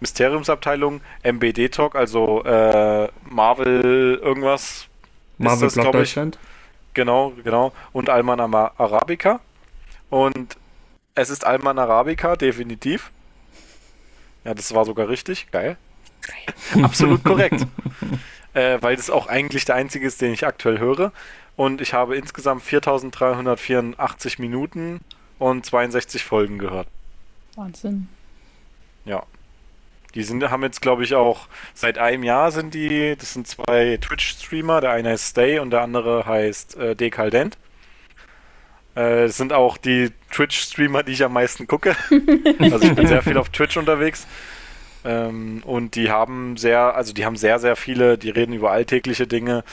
S3: Mysteriumsabteilung, MBD Talk, also äh, Marvel irgendwas.
S2: Marvel das, Block Deutschland.
S3: Genau, genau. Und Alman Arabica. Und es ist Alman Arabica, definitiv. Ja, das war sogar richtig. Geil. Geil. Absolut korrekt. äh, weil das auch eigentlich der einzige ist, den ich aktuell höre. Und ich habe insgesamt 4384 Minuten und 62 Folgen gehört.
S1: Wahnsinn.
S3: Ja. Die sind, haben jetzt, glaube ich, auch seit einem Jahr sind die, das sind zwei Twitch-Streamer, der eine heißt Stay und der andere heißt äh, Decaldent. Äh, das sind auch die Twitch-Streamer, die ich am meisten gucke. also ich bin sehr viel auf Twitch unterwegs. Ähm, und die haben sehr, also die haben sehr, sehr viele, die reden über alltägliche Dinge,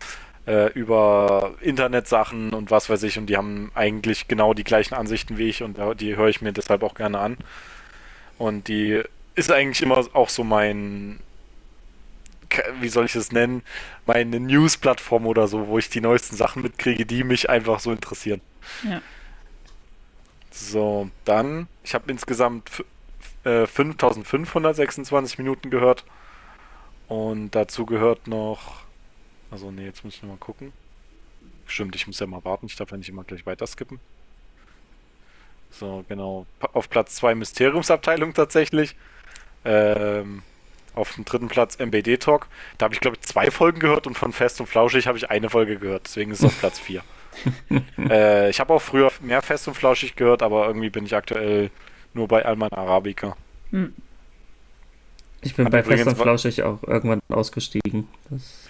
S3: äh, über Internetsachen und was weiß ich. Und die haben eigentlich genau die gleichen Ansichten wie ich und die höre ich mir deshalb auch gerne an. Und die ist eigentlich immer auch so mein, wie soll ich es nennen, meine News-Plattform oder so, wo ich die neuesten Sachen mitkriege, die mich einfach so interessieren.
S1: Ja.
S3: So, dann, ich habe insgesamt äh, 5526 Minuten gehört und dazu gehört noch, also nee, jetzt muss ich nochmal gucken. Stimmt, ich muss ja mal warten, ich darf ja nicht immer gleich weiter skippen. So, genau. Auf Platz 2 Mysteriumsabteilung tatsächlich. Ähm, auf dem dritten Platz MBD Talk. Da habe ich, glaube ich, zwei Folgen gehört und von Fest und Flauschig habe ich eine Folge gehört. Deswegen ist es auf Platz 4. äh, ich habe auch früher mehr Fest und Flauschig gehört, aber irgendwie bin ich aktuell nur bei Alman Arabica. Hm.
S2: Ich bin Hat bei Fest und Flauschig auch irgendwann ausgestiegen. Das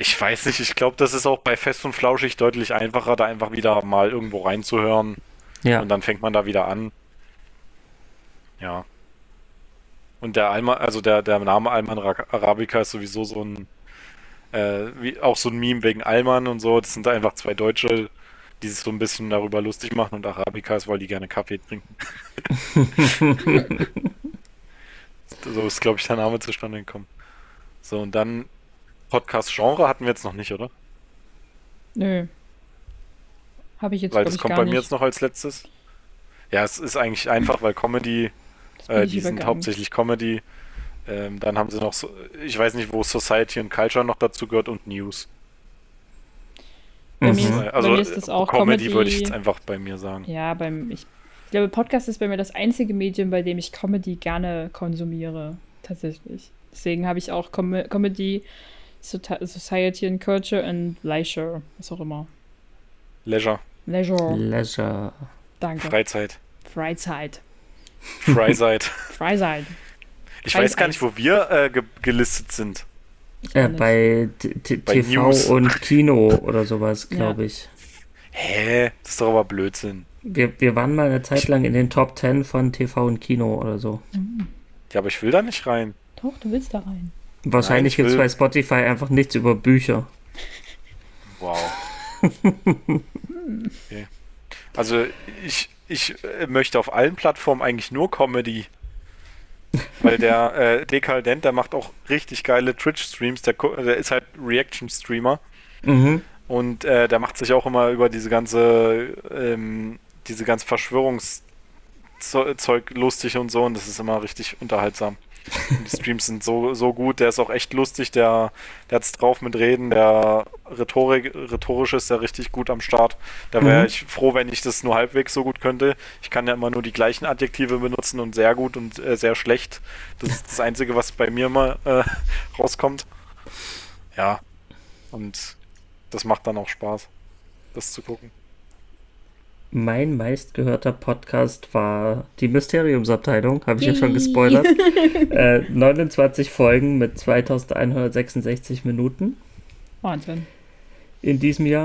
S3: ich weiß nicht, ich glaube, das ist auch bei Fest und Flauschig deutlich einfacher, da einfach wieder mal irgendwo reinzuhören. Ja. Und dann fängt man da wieder an. Ja. Und der Alman, also der, der Name Alman Arabica ist sowieso so ein, äh, wie, auch so ein Meme wegen Alman und so. Das sind einfach zwei Deutsche, die sich so ein bisschen darüber lustig machen und Arabica ist, weil die gerne Kaffee trinken. So ist, glaube ich, der Name zustande gekommen. So, und dann Podcast-Genre hatten wir jetzt noch nicht, oder?
S1: Nö. Habe ich jetzt
S3: Weil das kommt
S1: gar
S3: bei mir
S1: nicht.
S3: jetzt noch als letztes. Ja, es ist eigentlich einfach, weil Comedy, äh, die sind hauptsächlich Comedy. Ähm, dann haben sie noch so, ich weiß nicht, wo Society und Culture noch dazu gehört und News.
S1: Bei mir
S2: Mhm.
S1: ist-
S3: Äh, also
S1: bei mir ist das
S3: äh,
S1: auch
S3: Comedy,
S1: Comedy.
S3: würde ich jetzt einfach bei mir sagen.
S1: Ja, beim ich, ich glaube, Podcast ist bei mir das einzige Medium, bei dem ich Comedy gerne konsumiere. Tatsächlich. Deswegen habe ich auch Com Comedy, Sota- Society and Culture und Leisure, was auch immer.
S3: Leisure,
S1: Leisure,
S2: Leisure.
S1: danke.
S3: Freizeit,
S1: Freizeit.
S3: Freizeit.
S1: Freizeit.
S3: Ich weiß gar nicht, wo wir äh, ge gelistet sind.
S2: Äh, bei T T
S3: Bei
S2: TV
S3: News.
S2: und Kino oder sowas,
S1: Ja.
S2: glaube ich.
S3: Hä? Das ist doch aber Blödsinn.
S2: Wir, wir waren mal eine Zeit lang in den Top 10 von TV und Kino oder so.
S3: Ja, aber ich will da nicht rein.
S1: Doch, du willst da rein.
S2: Wahrscheinlich
S3: ich
S2: gibt es bei Spotify einfach nichts über Bücher.
S3: Wow. okay. Also ich, ich äh, möchte auf allen Plattformen eigentlich nur Comedy. Weil der äh, Dekadent, der macht auch richtig geile Twitch-Streams, der, der ist halt Reaction-Streamer
S2: Mhm.
S3: und äh, der macht sich auch immer über diese ganze, ähm, diese ganze Verschwörungszeug lustig und so und das ist immer richtig unterhaltsam. Die Streams sind so, so gut, der ist auch echt lustig, der, der hat's drauf mit Reden, der Rhetorik, rhetorisch ist der richtig gut am Start. Da wäre
S2: Mhm.
S3: ich froh, wenn ich das nur halbwegs so gut könnte. Ich kann ja immer nur die gleichen Adjektive benutzen und sehr gut und äh, sehr schlecht. Das ist das Einzige, was bei mir mal äh, rauskommt. Ja. Und das macht dann auch Spaß, das zu gucken.
S2: Mein meistgehörter Podcast war die Mysteriumsabteilung, habe ich ja schon gespoilert. äh, 29 Folgen mit 2166 Minuten
S1: Wahnsinn.
S2: in diesem Jahr.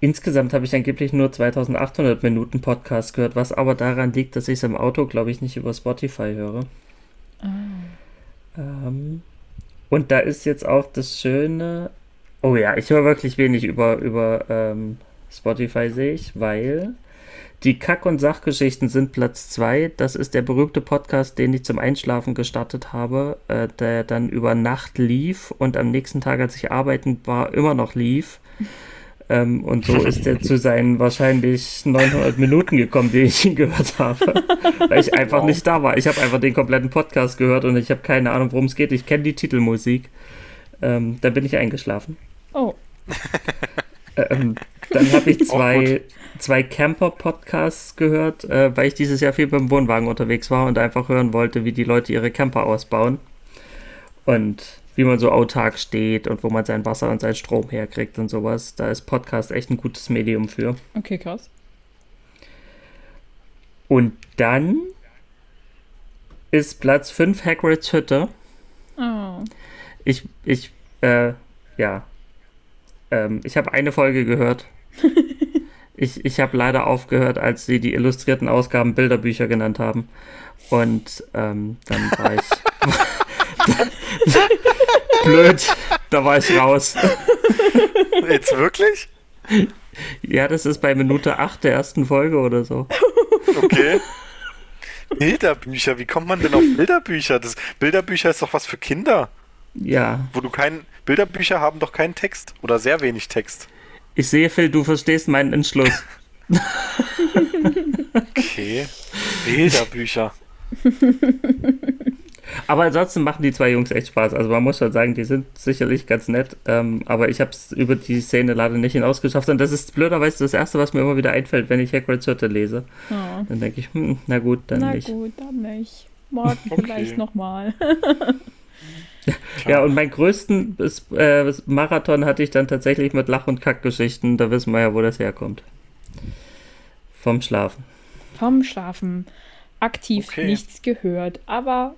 S2: Insgesamt habe ich angeblich nur 2800 Minuten Podcast gehört, was aber daran liegt, dass ich es im Auto, glaube ich, nicht über Spotify höre. Ähm, und da ist jetzt auch das Schöne. Oh ja, ich höre wirklich wenig über, über ähm, Spotify, sehe ich, weil die Kack- und Sachgeschichten sind Platz 2. Das ist der berühmte Podcast, den ich zum Einschlafen gestartet habe, äh, der dann über Nacht lief und am nächsten Tag, als ich arbeiten war, immer noch lief. Ähm, und so ist er zu seinen wahrscheinlich 900 Minuten gekommen, die ich ihn gehört habe, weil ich einfach
S3: Wow.
S2: nicht da war. Ich habe einfach den kompletten Podcast gehört und ich habe keine Ahnung, worum es geht. Ich kenne die Titelmusik. Ähm, da bin ich eingeschlafen.
S1: Oh,
S2: Ähm, dann habe ich zwei, zwei Camper-Podcasts gehört, äh, weil ich dieses Jahr viel beim Wohnwagen unterwegs war und einfach hören wollte, wie die Leute ihre Camper ausbauen. Und wie man so autark steht und wo man sein Wasser und seinen Strom herkriegt und sowas. Da ist Podcast echt ein gutes Medium für.
S1: okay, krass.
S2: Und dann ist Platz 5 Hagrids Hütte.
S1: Oh.
S2: Ich, ich, äh, ja. Ähm, ich habe eine Folge gehört. ich ich habe leider aufgehört, als sie die illustrierten Ausgaben Bilderbücher genannt haben. Und ähm, dann war ich. Blöd, da war ich raus.
S3: Jetzt wirklich?
S2: Ja, das ist bei Minute 8 der ersten Folge oder so.
S3: Okay. Bilderbücher, wie kommt man denn auf Bilderbücher? Das, Bilderbücher ist doch was für Kinder.
S2: Ja,
S3: Wo du keinen. Bilderbücher haben doch keinen Text oder sehr wenig Text.
S2: ich sehe, Phil, du verstehst meinen Entschluss.
S3: Okay. Bilderbücher.
S2: Aber ansonsten machen die zwei Jungs echt Spaß. Also man muss schon sagen, die sind sicherlich ganz nett. Ähm, aber ich habe es über die Szene leider nicht hinausgeschafft. Und das ist blöderweise das Erste, was mir immer wieder einfällt, wenn ich Hagrid's Hütte lese.
S1: Oh.
S2: Dann denke ich, hm, na gut, dann
S1: Na
S2: nicht.
S1: gut, dann nicht. Morgen
S3: Okay.
S1: vielleicht nochmal.
S2: Ja, und meinen größten Bis- äh, Marathon hatte ich dann tatsächlich mit Lach- und Kackgeschichten. Da wissen wir ja, wo das herkommt. Vom Schlafen.
S1: Vom Schlafen aktiv
S3: Okay.
S1: nichts gehört, aber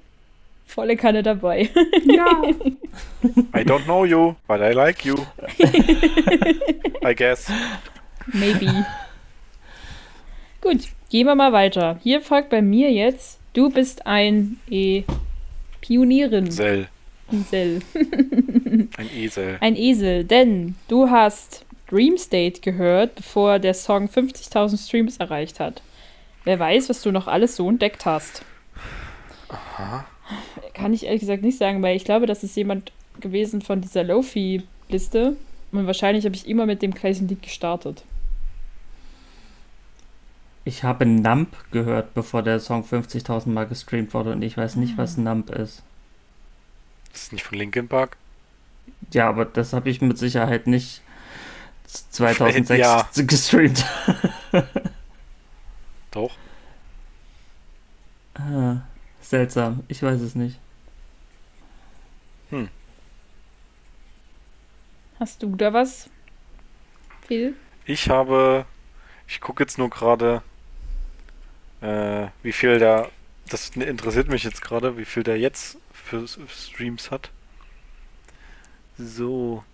S1: volle Kanne dabei.
S2: Ja.
S3: I don't know you, but I like you. I guess.
S1: Maybe. Gut, gehen wir mal weiter. Hier folgt bei mir jetzt, du bist ein e Pionierin.
S3: Sell.
S1: Ein Sell.
S3: Ein Esel.
S1: Ein Esel, denn du hast Dream State gehört, bevor der Song 50.000 Streams erreicht hat. Wer weiß, was du noch alles so entdeckt hast.
S3: Aha.
S1: Kann ich ehrlich gesagt nicht sagen, weil ich glaube, das ist jemand gewesen von dieser Lofi-Liste. Und wahrscheinlich habe ich immer mit dem gleichen Lied gestartet.
S2: Ich habe Nump gehört, bevor der Song 50.000 Mal gestreamt wurde und ich weiß nicht, was Nump ist.
S3: Das ist nicht von Linkin Park?
S2: Ja, aber das habe ich mit Sicherheit nicht 2006
S3: Ja.
S2: gestreamt.
S3: Doch.
S2: ah, seltsam, ich weiß es nicht.
S1: Hast du da was? Phil?
S3: Ich habe, ich gucke jetzt nur gerade, äh, wie viel der, das interessiert mich jetzt gerade, wie viel der jetzt für Streams hat. So,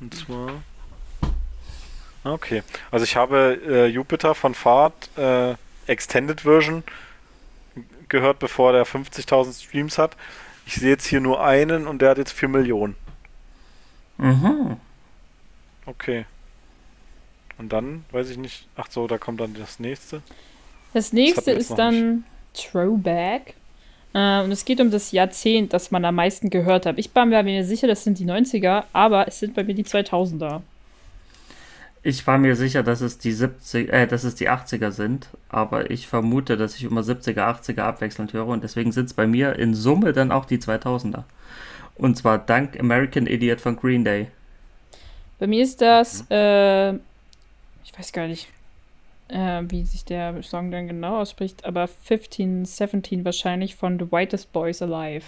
S3: und zwar, Ah, okay, also ich habe äh, Jupiter von Fahrt äh, Extended Version gehört, bevor der 50.000 Streams hat. Ich sehe jetzt hier nur einen und der hat jetzt 4 Millionen.
S2: Mhm.
S3: Okay. Und dann, weiß ich nicht, ach so, da kommt dann das nächste.
S1: Das nächste
S3: jetzt
S1: ist dann Throwback. Äh, und es geht um das Jahrzehnt, das man am meisten gehört hat. Ich war mir mir sicher, das sind die 90er, aber es sind bei mir die 2000er.
S2: Ich war mir sicher, dass es die 70, äh, dass es die 80er sind, aber ich vermute, dass ich immer 70er, 80er abwechselnd höre und deswegen sind es bei mir in Summe dann auch die 2000er. Und zwar dank American Idiot von Green Day.
S1: Bei mir ist das, äh, ich weiß gar nicht, äh, wie sich der Song dann genau ausspricht, aber 15, 17 wahrscheinlich von The Whitest Boys Alive.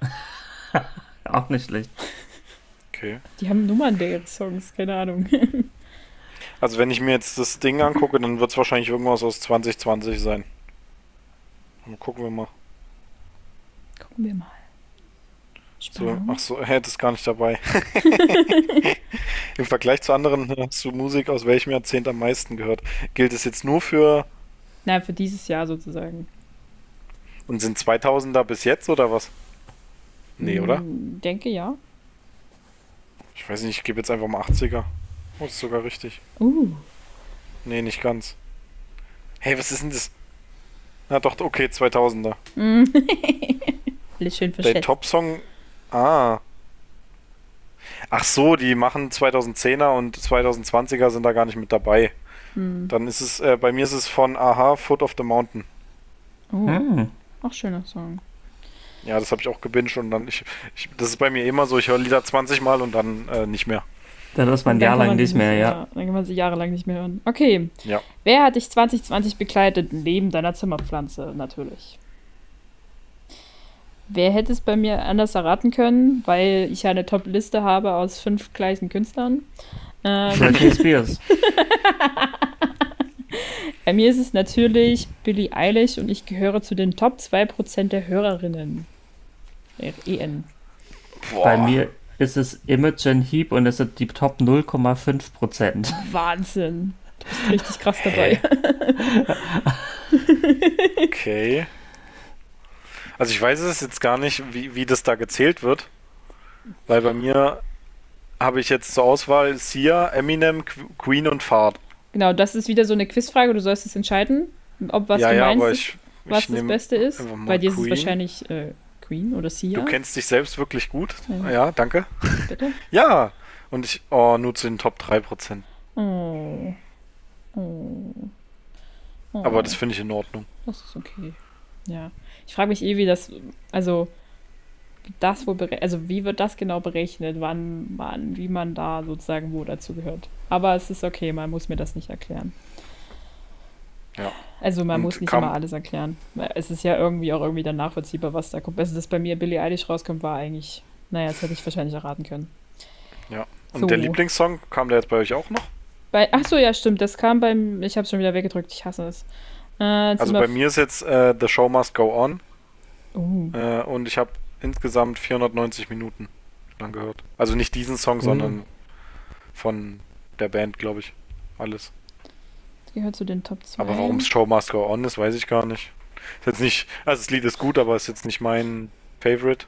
S2: Auch nicht schlecht.
S3: Okay.
S1: Die haben Nummern der ihre Songs, keine Ahnung.
S3: Also wenn ich mir jetzt das Ding angucke, dann wird es wahrscheinlich irgendwas aus 2020 sein. Dann gucken wir mal.
S1: Gucken wir mal.
S3: So,
S1: Spannung.
S3: ach so, er ist gar nicht dabei. Im Vergleich zu anderen hast du Musik aus welchem Jahrzehnt am meisten gehört. Gilt es jetzt nur für
S1: Na, für dieses Jahr sozusagen.
S3: und sind 2000er bis jetzt oder was? Nee, oder?
S1: Hm, Denke ja.
S3: Ich weiß nicht, ich gebe jetzt einfach mal 80er. Oh, ist sogar richtig.
S1: Uh.
S3: Nee, nicht ganz. Hey, was ist denn das? Na doch, okay, 2000er.
S1: Alles schön
S3: Der
S1: verschätzt.
S3: Top-Song. Ah. Ach so, die machen 2010er und 2020er sind da gar nicht mit dabei.
S1: Hm.
S3: Dann ist es, äh, bei mir ist es von Aha, Foot of the Mountain.
S1: Oh,
S2: Hm.
S1: auch schöner Song.
S3: Ja, das habe ich auch gebinged und dann, ich, ich, das ist bei mir immer so, ich höre Lieder 20 Mal und dann äh, nicht mehr.
S2: Dann ist man ein
S1: Dann
S2: Jahr
S1: kann
S2: lang
S1: man
S2: nicht mehr, ja.
S1: Dann kann man sie jahrelang nicht mehr hören. Okay.
S3: Ja.
S1: Wer hat dich 2020 begleitet? Neben deiner Zimmerpflanze, natürlich. Wer hätte es bei mir anders erraten können, weil ich eine Top-Liste habe aus fünf gleichen Künstlern? Ähm,
S2: Britney Spears.
S1: bei mir ist es natürlich Billie Eilish und ich gehöre zu den Top 2% der Hörerinnen. EN.
S3: Boah.
S2: Bei mir ist es Imogen Heap und es sind die Top 0,5 Prozent.
S1: Wahnsinn. Du bist richtig krass dabei.
S3: Okay. Also ich weiß es jetzt gar nicht, wie, wie das da gezählt wird. Weil bei mir habe ich jetzt zur Auswahl Sia, Eminem, Qu- Queen und Fahrt.
S1: Genau, das ist wieder so eine Quizfrage. Du sollst es entscheiden, ob was
S3: ja,
S1: du
S3: ja,
S1: meinst,
S3: aber ich,
S1: was
S3: ich
S1: das Beste ist. Bei dir ist es wahrscheinlich äh, Queen oder Sia.
S3: Du kennst dich selbst wirklich gut.
S1: Ja.
S3: Ja, danke.
S1: Bitte?
S3: Ja. Und ich, oh, nur zu den Top 3%.
S1: Oh. Oh. oh.
S3: Aber das finde ich in Ordnung.
S1: Das ist okay. Ja. Ich frage mich eh, wie das, also das wohl also wie wird das genau berechnet, wann man, wie man da sozusagen wo dazu gehört. Aber es ist okay, man muss mir das nicht erklären.
S3: Ja.
S1: Also man
S3: Und
S1: muss nicht immer alles erklären. Es ist ja irgendwie auch irgendwie dann nachvollziehbar, was da kommt. Also dass bei mir Billie Eilish rauskommt, war eigentlich, naja, das hätte ich wahrscheinlich erraten können.
S3: Ja. Und
S1: So.
S3: der Lieblingssong, kam der jetzt bei euch auch noch?
S1: Bei, ach so, ja, stimmt. Das kam beim. Ich habe schon wieder weggedrückt. Ich hasse es. Äh,
S3: Also bei mir ist jetzt äh, The Show Must Go On.
S1: Uh,
S3: Äh, und ich habe insgesamt 490 Minuten lang gehört. Also nicht diesen Song,
S2: Mhm.
S3: sondern von der Band, glaube ich. Alles.
S1: das gehört zu den Top 2.
S3: Aber warum es Show Must Go On ist, weiß ich gar nicht. Ist jetzt nicht, also das Lied ist gut, aber ist jetzt nicht mein Favorite.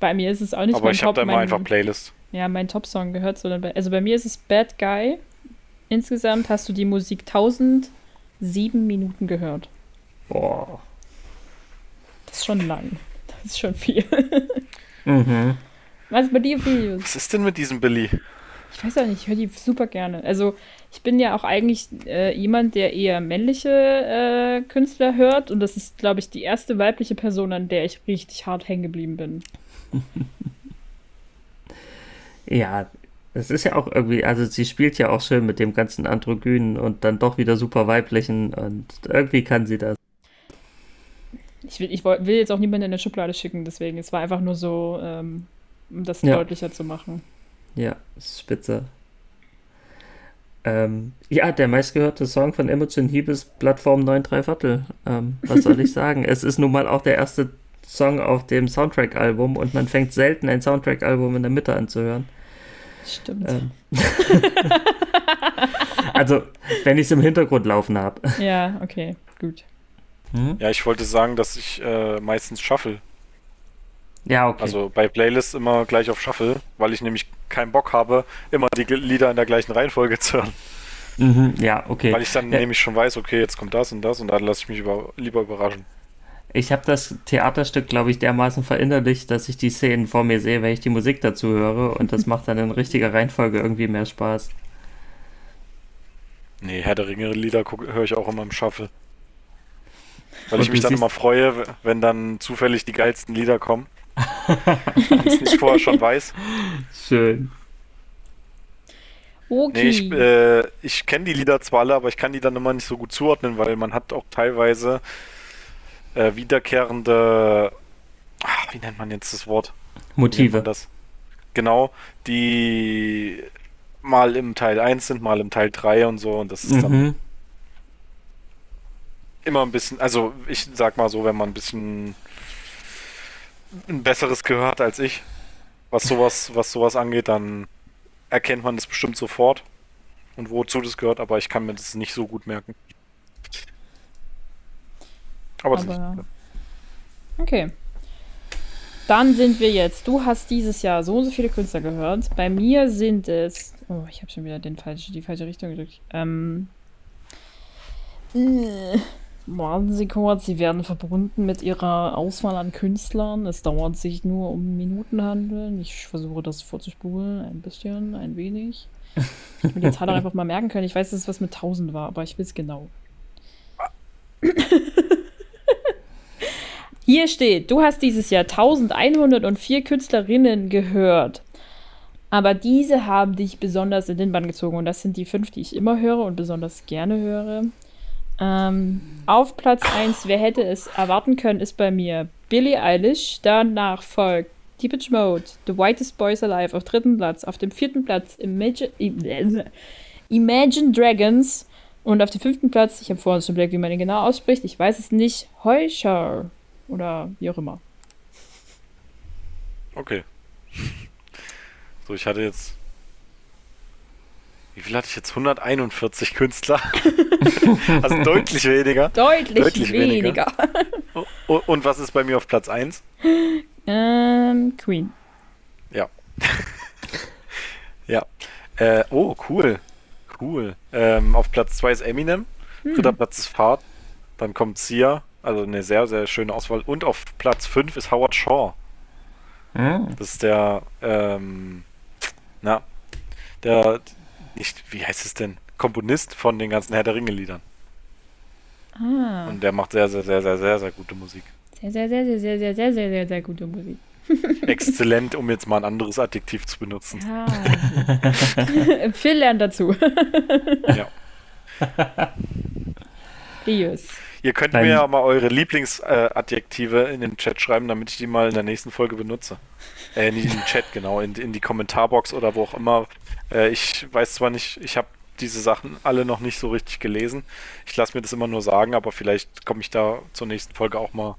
S1: Bei mir ist es auch nicht
S3: aber
S1: mein
S3: ich habe
S1: Top.
S3: da immer
S1: mein,
S3: einfach Playlist.
S1: ja, mein Top-Song gehört, sondern bei, also bei mir ist es Bad Guy. Insgesamt hast du die Musik 1007 Minuten gehört.
S2: Boah.
S1: Das Das ist schon lang. Das ist schon viel. mhm. Was ist bei dir, Filius?
S3: Was ist denn mit diesem Billy?
S1: Ich weiß auch nicht, ich höre die super gerne. Also, ich bin ja auch eigentlich äh, jemand, der eher männliche äh, Künstler hört. Und das ist, glaube ich, die erste weibliche Person, an der ich richtig hart hängen geblieben bin.
S2: ja, es ist ja auch irgendwie, also sie spielt ja auch schön mit dem ganzen Androgynen und dann doch wieder super weiblichen und irgendwie kann sie das.
S1: Ich will, ich will jetzt auch niemanden in der Schublade schicken, deswegen. Es war einfach nur so, ähm, um das ja. deutlicher zu machen.
S2: Ja, spitze. Ähm, ja, der meistgehörte Song von Imogen Heap ist Plattform 9 3 Viertel. Ähm, was soll ich sagen? es ist nun mal auch der erste Song auf dem Soundtrack-Album und man fängt selten ein Soundtrack-Album in der Mitte an zu hören.
S1: Stimmt. Ähm.
S2: also, wenn ich es im Hintergrund laufen habe.
S1: Ja, okay, gut.
S3: Hm? Ja, ich wollte sagen, dass ich äh, meistens shuffle.
S2: Ja, okay.
S3: Also bei Playlists immer gleich auf Shuffle, weil ich nämlich keinen Bock habe, immer die Lieder in der gleichen Reihenfolge zu hören.
S2: Mhm, ja, okay.
S3: Weil ich dann ja. nämlich schon weiß, okay, jetzt kommt das und das und dann lasse ich mich über, lieber überraschen.
S2: Ich habe das Theaterstück, glaube ich, dermaßen verinnerlicht, dass ich die Szenen vor mir sehe, wenn ich die Musik dazu höre und das macht dann in richtiger Reihenfolge irgendwie mehr Spaß.
S3: Nee, Herr der Ringe Lieder höre ich auch immer im Shuffle. Weil und ich mich dann immer freue, wenn dann zufällig die geilsten Lieder kommen. wenn ich es nicht vorher schon weiß.
S2: Schön.
S3: Okay. Nee, ich, äh, ich kenne die Lieder zwar alle, aber ich kann die dann immer nicht so gut zuordnen, weil man hat auch teilweise äh, wiederkehrende, ach, wie nennt man jetzt das Wort?
S2: Motive. Das?
S3: Genau, die mal im Teil 1 sind, mal im Teil 3 und so und das ist mhm. dann immer ein bisschen, also ich sag mal so, wenn man ein bisschen ein besseres gehört als ich, was sowas, was sowas angeht, dann erkennt man das bestimmt sofort und wozu das gehört, aber ich kann mir das nicht so gut merken.
S1: Aber, Aber okay. Dann sind wir jetzt. Du hast dieses Jahr so und so viele Künstler gehört. Bei mir sind es. Oh, ich habe schon wieder den falsch, die falsche Richtung gedrückt. Ähm. Äh, warten Sie kurz, Sie werden verbunden mit Ihrer Auswahl an Künstlern. Es dauert sich nur um Minuten handeln. Ich versuche das vorzuspulen. Ein bisschen, ein wenig. Ich will die Zahl einfach mal merken können. Ich weiß, dass es was mit 1000 war, aber ich will es genau. Hier steht, du hast dieses Jahr 1104 Künstlerinnen gehört. Aber diese haben dich besonders in den Bann gezogen. Und das sind die fünf, die ich immer höre und besonders gerne höre. Ähm, auf Platz 1, wer hätte es erwarten können, ist bei mir Billie Eilish. Danach folgt Deepage Mode, The Whitest Boys Alive auf dritten Platz. Auf dem vierten Platz Imagine, Imagine Dragons. Und auf dem fünften Platz, ich habe vorhin schon überlegt, wie man ihn genau ausspricht, ich weiß es nicht, Heuscher. Oder wie auch immer.
S3: Okay. So, ich hatte jetzt. Wie viel hatte ich jetzt? 141 Künstler. also deutlich weniger.
S1: Deutlich, deutlich weniger.
S3: weniger. Und was ist bei mir auf Platz 1?
S1: Ähm, Queen.
S3: Ja. ja. Äh, oh, cool. Cool. Ähm, auf Platz 2 ist Eminem. Hm. Dritter Platz ist Fahrt. Dann kommt Sia. Also eine sehr, sehr schöne Auswahl. Und auf Platz 5 ist Howard Shaw. Mhm. Das ist der, ähm, na, der, nicht, wie heißt es denn? Komponist von den ganzen Herr der Ringe-Liedern. Ah. Und der macht sehr, sehr, sehr, sehr, sehr, sehr gute Musik.
S1: Sehr, sehr, sehr, sehr, sehr, sehr, sehr, sehr, sehr, sehr gute Musik.
S3: Exzellent, um jetzt mal ein anderes Adjektiv zu benutzen. Ja.
S1: Phil lernt dazu.
S3: ja.
S1: Rios.
S3: Ihr könnt Nein. mir ja mal eure Lieblingsadjektive äh, in den Chat schreiben, damit ich die mal in der nächsten Folge benutze. Äh, nicht in den Chat, genau, in, in die Kommentarbox oder wo auch immer. Äh, ich weiß zwar nicht, ich habe diese Sachen alle noch nicht so richtig gelesen. Ich lasse mir das immer nur sagen, aber vielleicht komme ich da zur nächsten Folge auch mal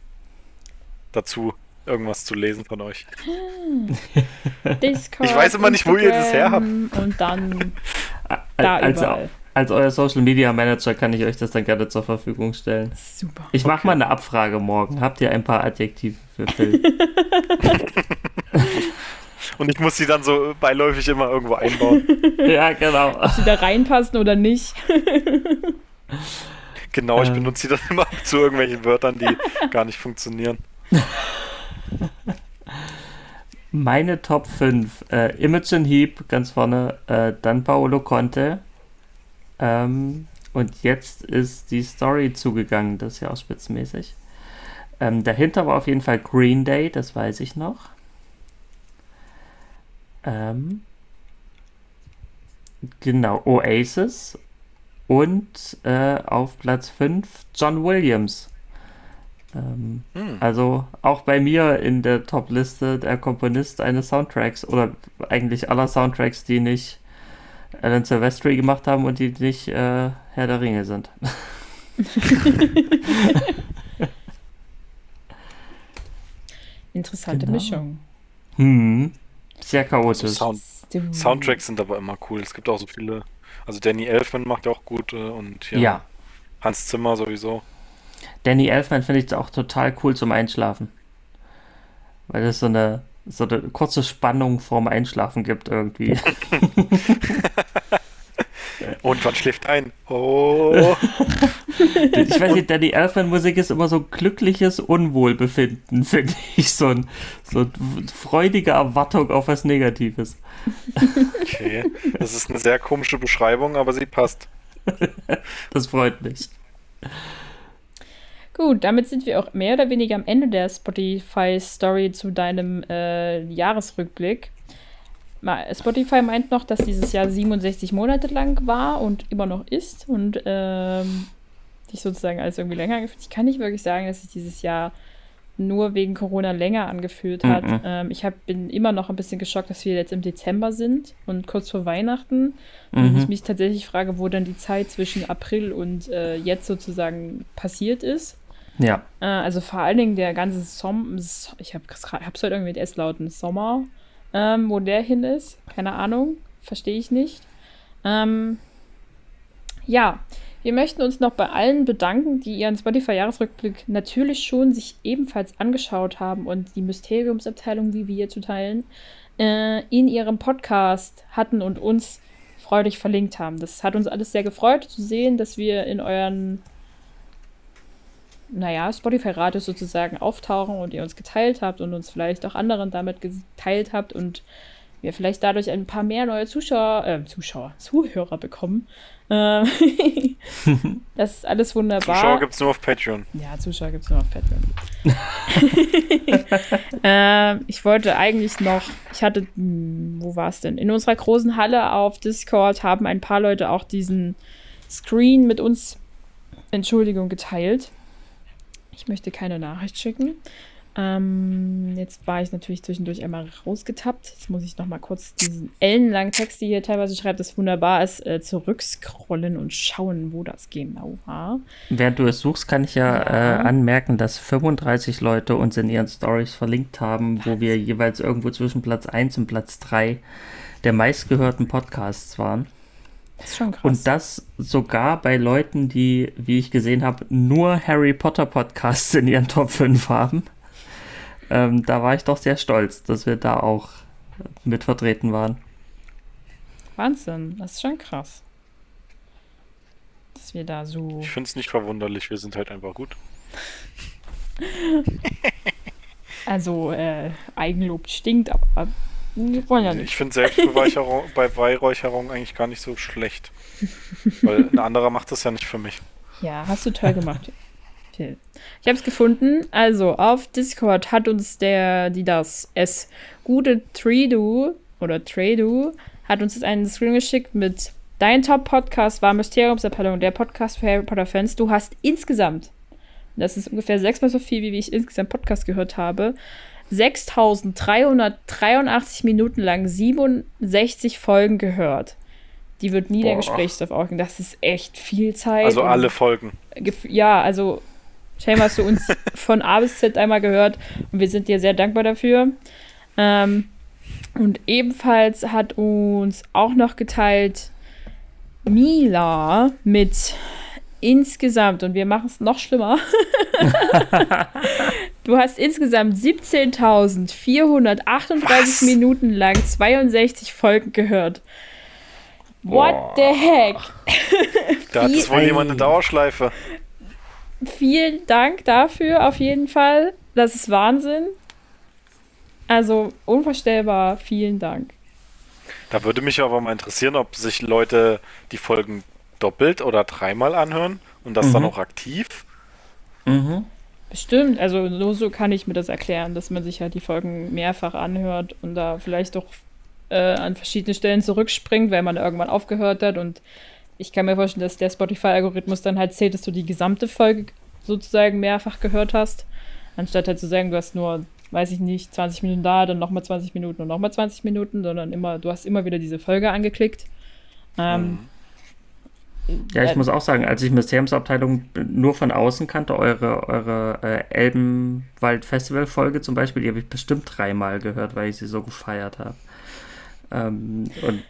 S3: dazu, irgendwas zu lesen von euch.
S1: Discord,
S3: ich weiß immer nicht, wo ihr das her habt.
S1: Und dann da
S2: also, überall als euer Social Media Manager kann ich euch das dann gerne zur Verfügung stellen.
S1: Super.
S2: Ich mache okay. mal eine Abfrage morgen. Habt ihr ein paar Adjektive für Phil?
S3: Und ich muss sie dann so beiläufig immer irgendwo einbauen.
S2: ja, genau.
S1: Ob sie da reinpassen oder nicht.
S3: genau, ich ähm. benutze sie dann immer zu irgendwelchen Wörtern, die gar nicht funktionieren.
S2: Meine Top 5. Äh, Imogen Heap ganz vorne, äh, dann Paolo Conte. Ähm, und jetzt ist die Story zugegangen, das ist ja auch spitzenmäßig. Ähm, dahinter war auf jeden Fall Green Day, das weiß ich noch. Ähm, genau, Oasis. Und äh, auf Platz 5 John Williams. Ähm, hm. Also auch bei mir in der Top-Liste der Komponist eines Soundtracks oder eigentlich aller Soundtracks, die nicht Alan Silvestri gemacht haben und die nicht äh, Herr der Ringe sind.
S1: Interessante genau. Mischung.
S2: Hm. Sehr chaotisch.
S3: Sound Soundtracks sind aber immer cool. Es gibt auch so viele. Also Danny Elfman macht ja auch gut und
S2: ja. ja.
S3: Hans Zimmer sowieso.
S2: Danny Elfman finde ich auch total cool zum Einschlafen. Weil das so eine, so eine kurze Spannung vorm Einschlafen gibt irgendwie.
S3: Und wann schläft ein? Oh.
S2: ich weiß nicht, Danny Elfman Musik ist immer so glückliches Unwohlbefinden, finde ich. So, ein, so freudige Erwartung auf was Negatives.
S3: Okay, das ist eine sehr komische Beschreibung, aber sie passt.
S2: Das freut mich.
S1: Gut, damit sind wir auch mehr oder weniger am Ende der Spotify-Story zu deinem äh, Jahresrückblick. Spotify meint noch, dass dieses Jahr 67 Monate lang war und immer noch ist und ähm, sich sozusagen alles irgendwie länger angefühlt. Ich kann nicht wirklich sagen, dass sich dieses Jahr nur wegen Corona länger angefühlt hat. Mhm. Ähm, ich hab, bin immer noch ein bisschen geschockt, dass wir jetzt im Dezember sind und kurz vor Weihnachten. Mhm. Und ich mich tatsächlich frage, wo dann die Zeit zwischen April und äh, jetzt sozusagen passiert ist.
S2: Ja.
S1: Äh, also vor allen Dingen der ganze Sommer, ich habe es heute irgendwie mit S-Lauten, Sommer ähm, wo der hin ist. Keine Ahnung, verstehe ich nicht. Ähm, ja, wir möchten uns noch bei allen bedanken, die ihren Spotify-Jahresrückblick natürlich schon sich ebenfalls angeschaut haben und die Mysteriumsabteilung, wie wir hier zu teilen, äh, in ihrem Podcast hatten und uns freudig verlinkt haben. Das hat uns alles sehr gefreut zu sehen, dass wir in euren naja, Spotify-Radios sozusagen auftauchen und ihr uns geteilt habt und uns vielleicht auch anderen damit geteilt habt und wir vielleicht dadurch ein paar mehr neue Zuschauer, äh, Zuschauer, Zuhörer bekommen. Äh, das ist alles wunderbar.
S3: Zuschauer gibt es nur auf Patreon.
S1: Ja, Zuschauer gibt es nur auf Patreon. äh, ich wollte eigentlich noch, ich hatte, hm, wo war es denn? In unserer großen Halle auf Discord haben ein paar Leute auch diesen Screen mit uns, Entschuldigung, geteilt. Ich möchte keine Nachricht schicken. Ähm, jetzt war ich natürlich zwischendurch einmal rausgetappt. Jetzt muss ich noch mal kurz diesen ellenlangen Text, die hier teilweise schreibt, das wunderbar ist, äh, zurückscrollen und schauen, wo das genau war.
S2: Während du es suchst, kann ich ja, ja. Äh, anmerken, dass 35 Leute uns in ihren Stories verlinkt haben, wo wir jeweils irgendwo zwischen Platz 1 und Platz 3 der meistgehörten Podcasts waren.
S1: Das ist schon krass.
S2: Und das sogar bei Leuten, die, wie ich gesehen habe, nur Harry Potter Podcasts in ihren Top 5 haben. Ähm, da war ich doch sehr stolz, dass wir da auch mit vertreten waren.
S1: Wahnsinn, das ist schon krass. Dass wir da so.
S3: Ich finde es nicht verwunderlich, wir sind halt einfach gut.
S1: also, äh, Eigenlob stinkt, aber wir wollen ja nicht.
S3: Ich finde Selbstbeweihräucherung bei Beweihräucherung eigentlich gar nicht so schlecht. Weil ein anderer macht das ja nicht für mich.
S1: Ja, hast du toll gemacht. Ich habe es gefunden. Also, auf Discord hat uns der, die das S gute Tredu oder Tredu hat uns jetzt einen Screen geschickt mit Dein Top-Podcast war Mysteriumsappellung, der Podcast für Harry Potter-Fans. Du hast insgesamt, das ist ungefähr sechsmal so viel, wie ich insgesamt Podcast gehört habe, 6383 Minuten lang 67 Folgen gehört. Die wird nie Boah. der Gesprächsstoff aufgehen. Das ist echt viel Zeit.
S3: Also alle Folgen.
S1: Ja, also Shame hast du uns von A bis Z einmal gehört und wir sind dir sehr dankbar dafür. Ähm, und ebenfalls hat uns auch noch geteilt Mila mit insgesamt, und wir machen es noch schlimmer, du hast insgesamt 17.438 Minuten lang 62 Folgen gehört. What Boah. the heck?
S3: da hat es wohl jemand eine Dauerschleife.
S1: vielen Dank dafür, auf jeden Fall. Das ist Wahnsinn. Also unvorstellbar, vielen Dank.
S3: Da würde mich aber mal interessieren, ob sich Leute die Folgen doppelt oder dreimal anhören und das mhm. dann auch aktiv.
S1: Mhm. Bestimmt, also nur so kann ich mir das erklären, dass man sich halt die Folgen mehrfach anhört und da vielleicht doch äh, an verschiedene Stellen zurückspringt, weil man irgendwann aufgehört hat und ich kann mir vorstellen, dass der Spotify-Algorithmus dann halt zählt, dass du die gesamte Folge sozusagen mehrfach gehört hast, anstatt halt zu sagen, du hast nur, weiß ich nicht, 20 Minuten da, dann nochmal 20 Minuten und nochmal 20 Minuten, sondern immer, du hast immer wieder diese Folge angeklickt. Ähm,
S2: mhm. Ja, ich äh, muss auch sagen, als ich Mysteriumsabteilung nur von außen kannte, eure, eure äh, Elbenwald-Festival-Folge zum Beispiel, die habe ich bestimmt dreimal gehört, weil ich sie so gefeiert habe. Ähm, und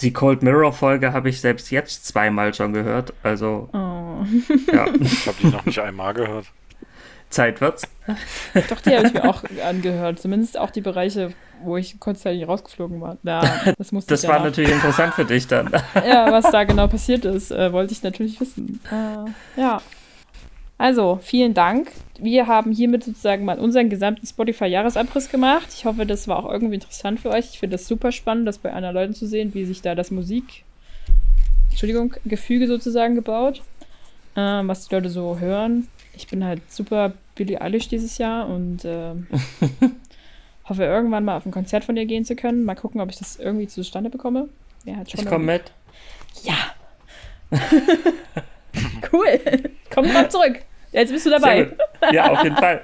S2: die Cold Mirror Folge habe ich selbst jetzt zweimal schon gehört. Also, oh.
S3: ja. Ich habe die noch nicht einmal gehört.
S2: Zeit wird's.
S1: Doch, die habe ich mir auch angehört. Zumindest auch die Bereiche, wo ich kurzzeitig rausgeflogen war. Ja,
S2: das musste das war natürlich interessant für dich dann.
S1: ja, was da genau passiert ist, äh, wollte ich natürlich wissen. Äh, ja. Also, vielen Dank. Wir haben hiermit sozusagen mal unseren gesamten Spotify-Jahresabriss gemacht. Ich hoffe, das war auch irgendwie interessant für euch. Ich finde das super spannend, das bei anderen Leuten zu sehen, wie sich da das Musik, Entschuldigung, Gefüge sozusagen gebaut. Ähm, was die Leute so hören. Ich bin halt super Billie Eilish dieses Jahr und äh, hoffe irgendwann mal auf ein Konzert von ihr gehen zu können. Mal gucken, ob ich das irgendwie zustande bekomme.
S2: ich komme mit.
S1: Ja. cool. Komm mal zurück. Jetzt bist du dabei.
S2: Ja, auf jeden Fall.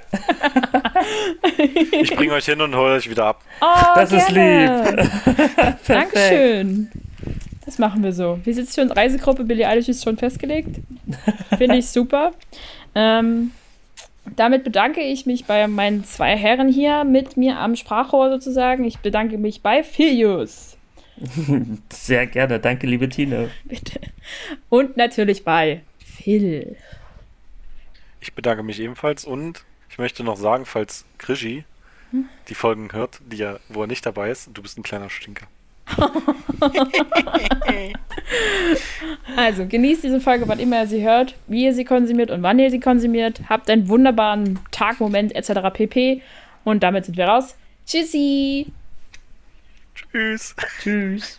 S3: ich bringe euch hin und hole euch wieder ab.
S1: Oh, das gerne. ist lieb. Dankeschön. Das machen wir so. Wie sitzt schon Reisegruppe? Billy Eilish ist schon festgelegt. Finde ich super. Ähm, damit bedanke ich mich bei meinen zwei Herren hier mit mir am Sprachrohr sozusagen. Ich bedanke mich bei Filius.
S2: Sehr gerne. Danke, liebe Tine.
S1: Bitte. Und natürlich bei Phil.
S3: Ich bedanke mich ebenfalls und ich möchte noch sagen, falls Krischi hm? die Folgen hört, die er, wo er nicht dabei ist, du bist ein kleiner Stinker.
S1: also genießt diese Folge, wann immer ihr sie hört, wie ihr sie konsumiert und wann ihr sie konsumiert. Habt einen wunderbaren Tag, Moment etc. pp. Und damit sind wir raus. Tschüssi.
S3: Tschüss.
S2: Tschüss.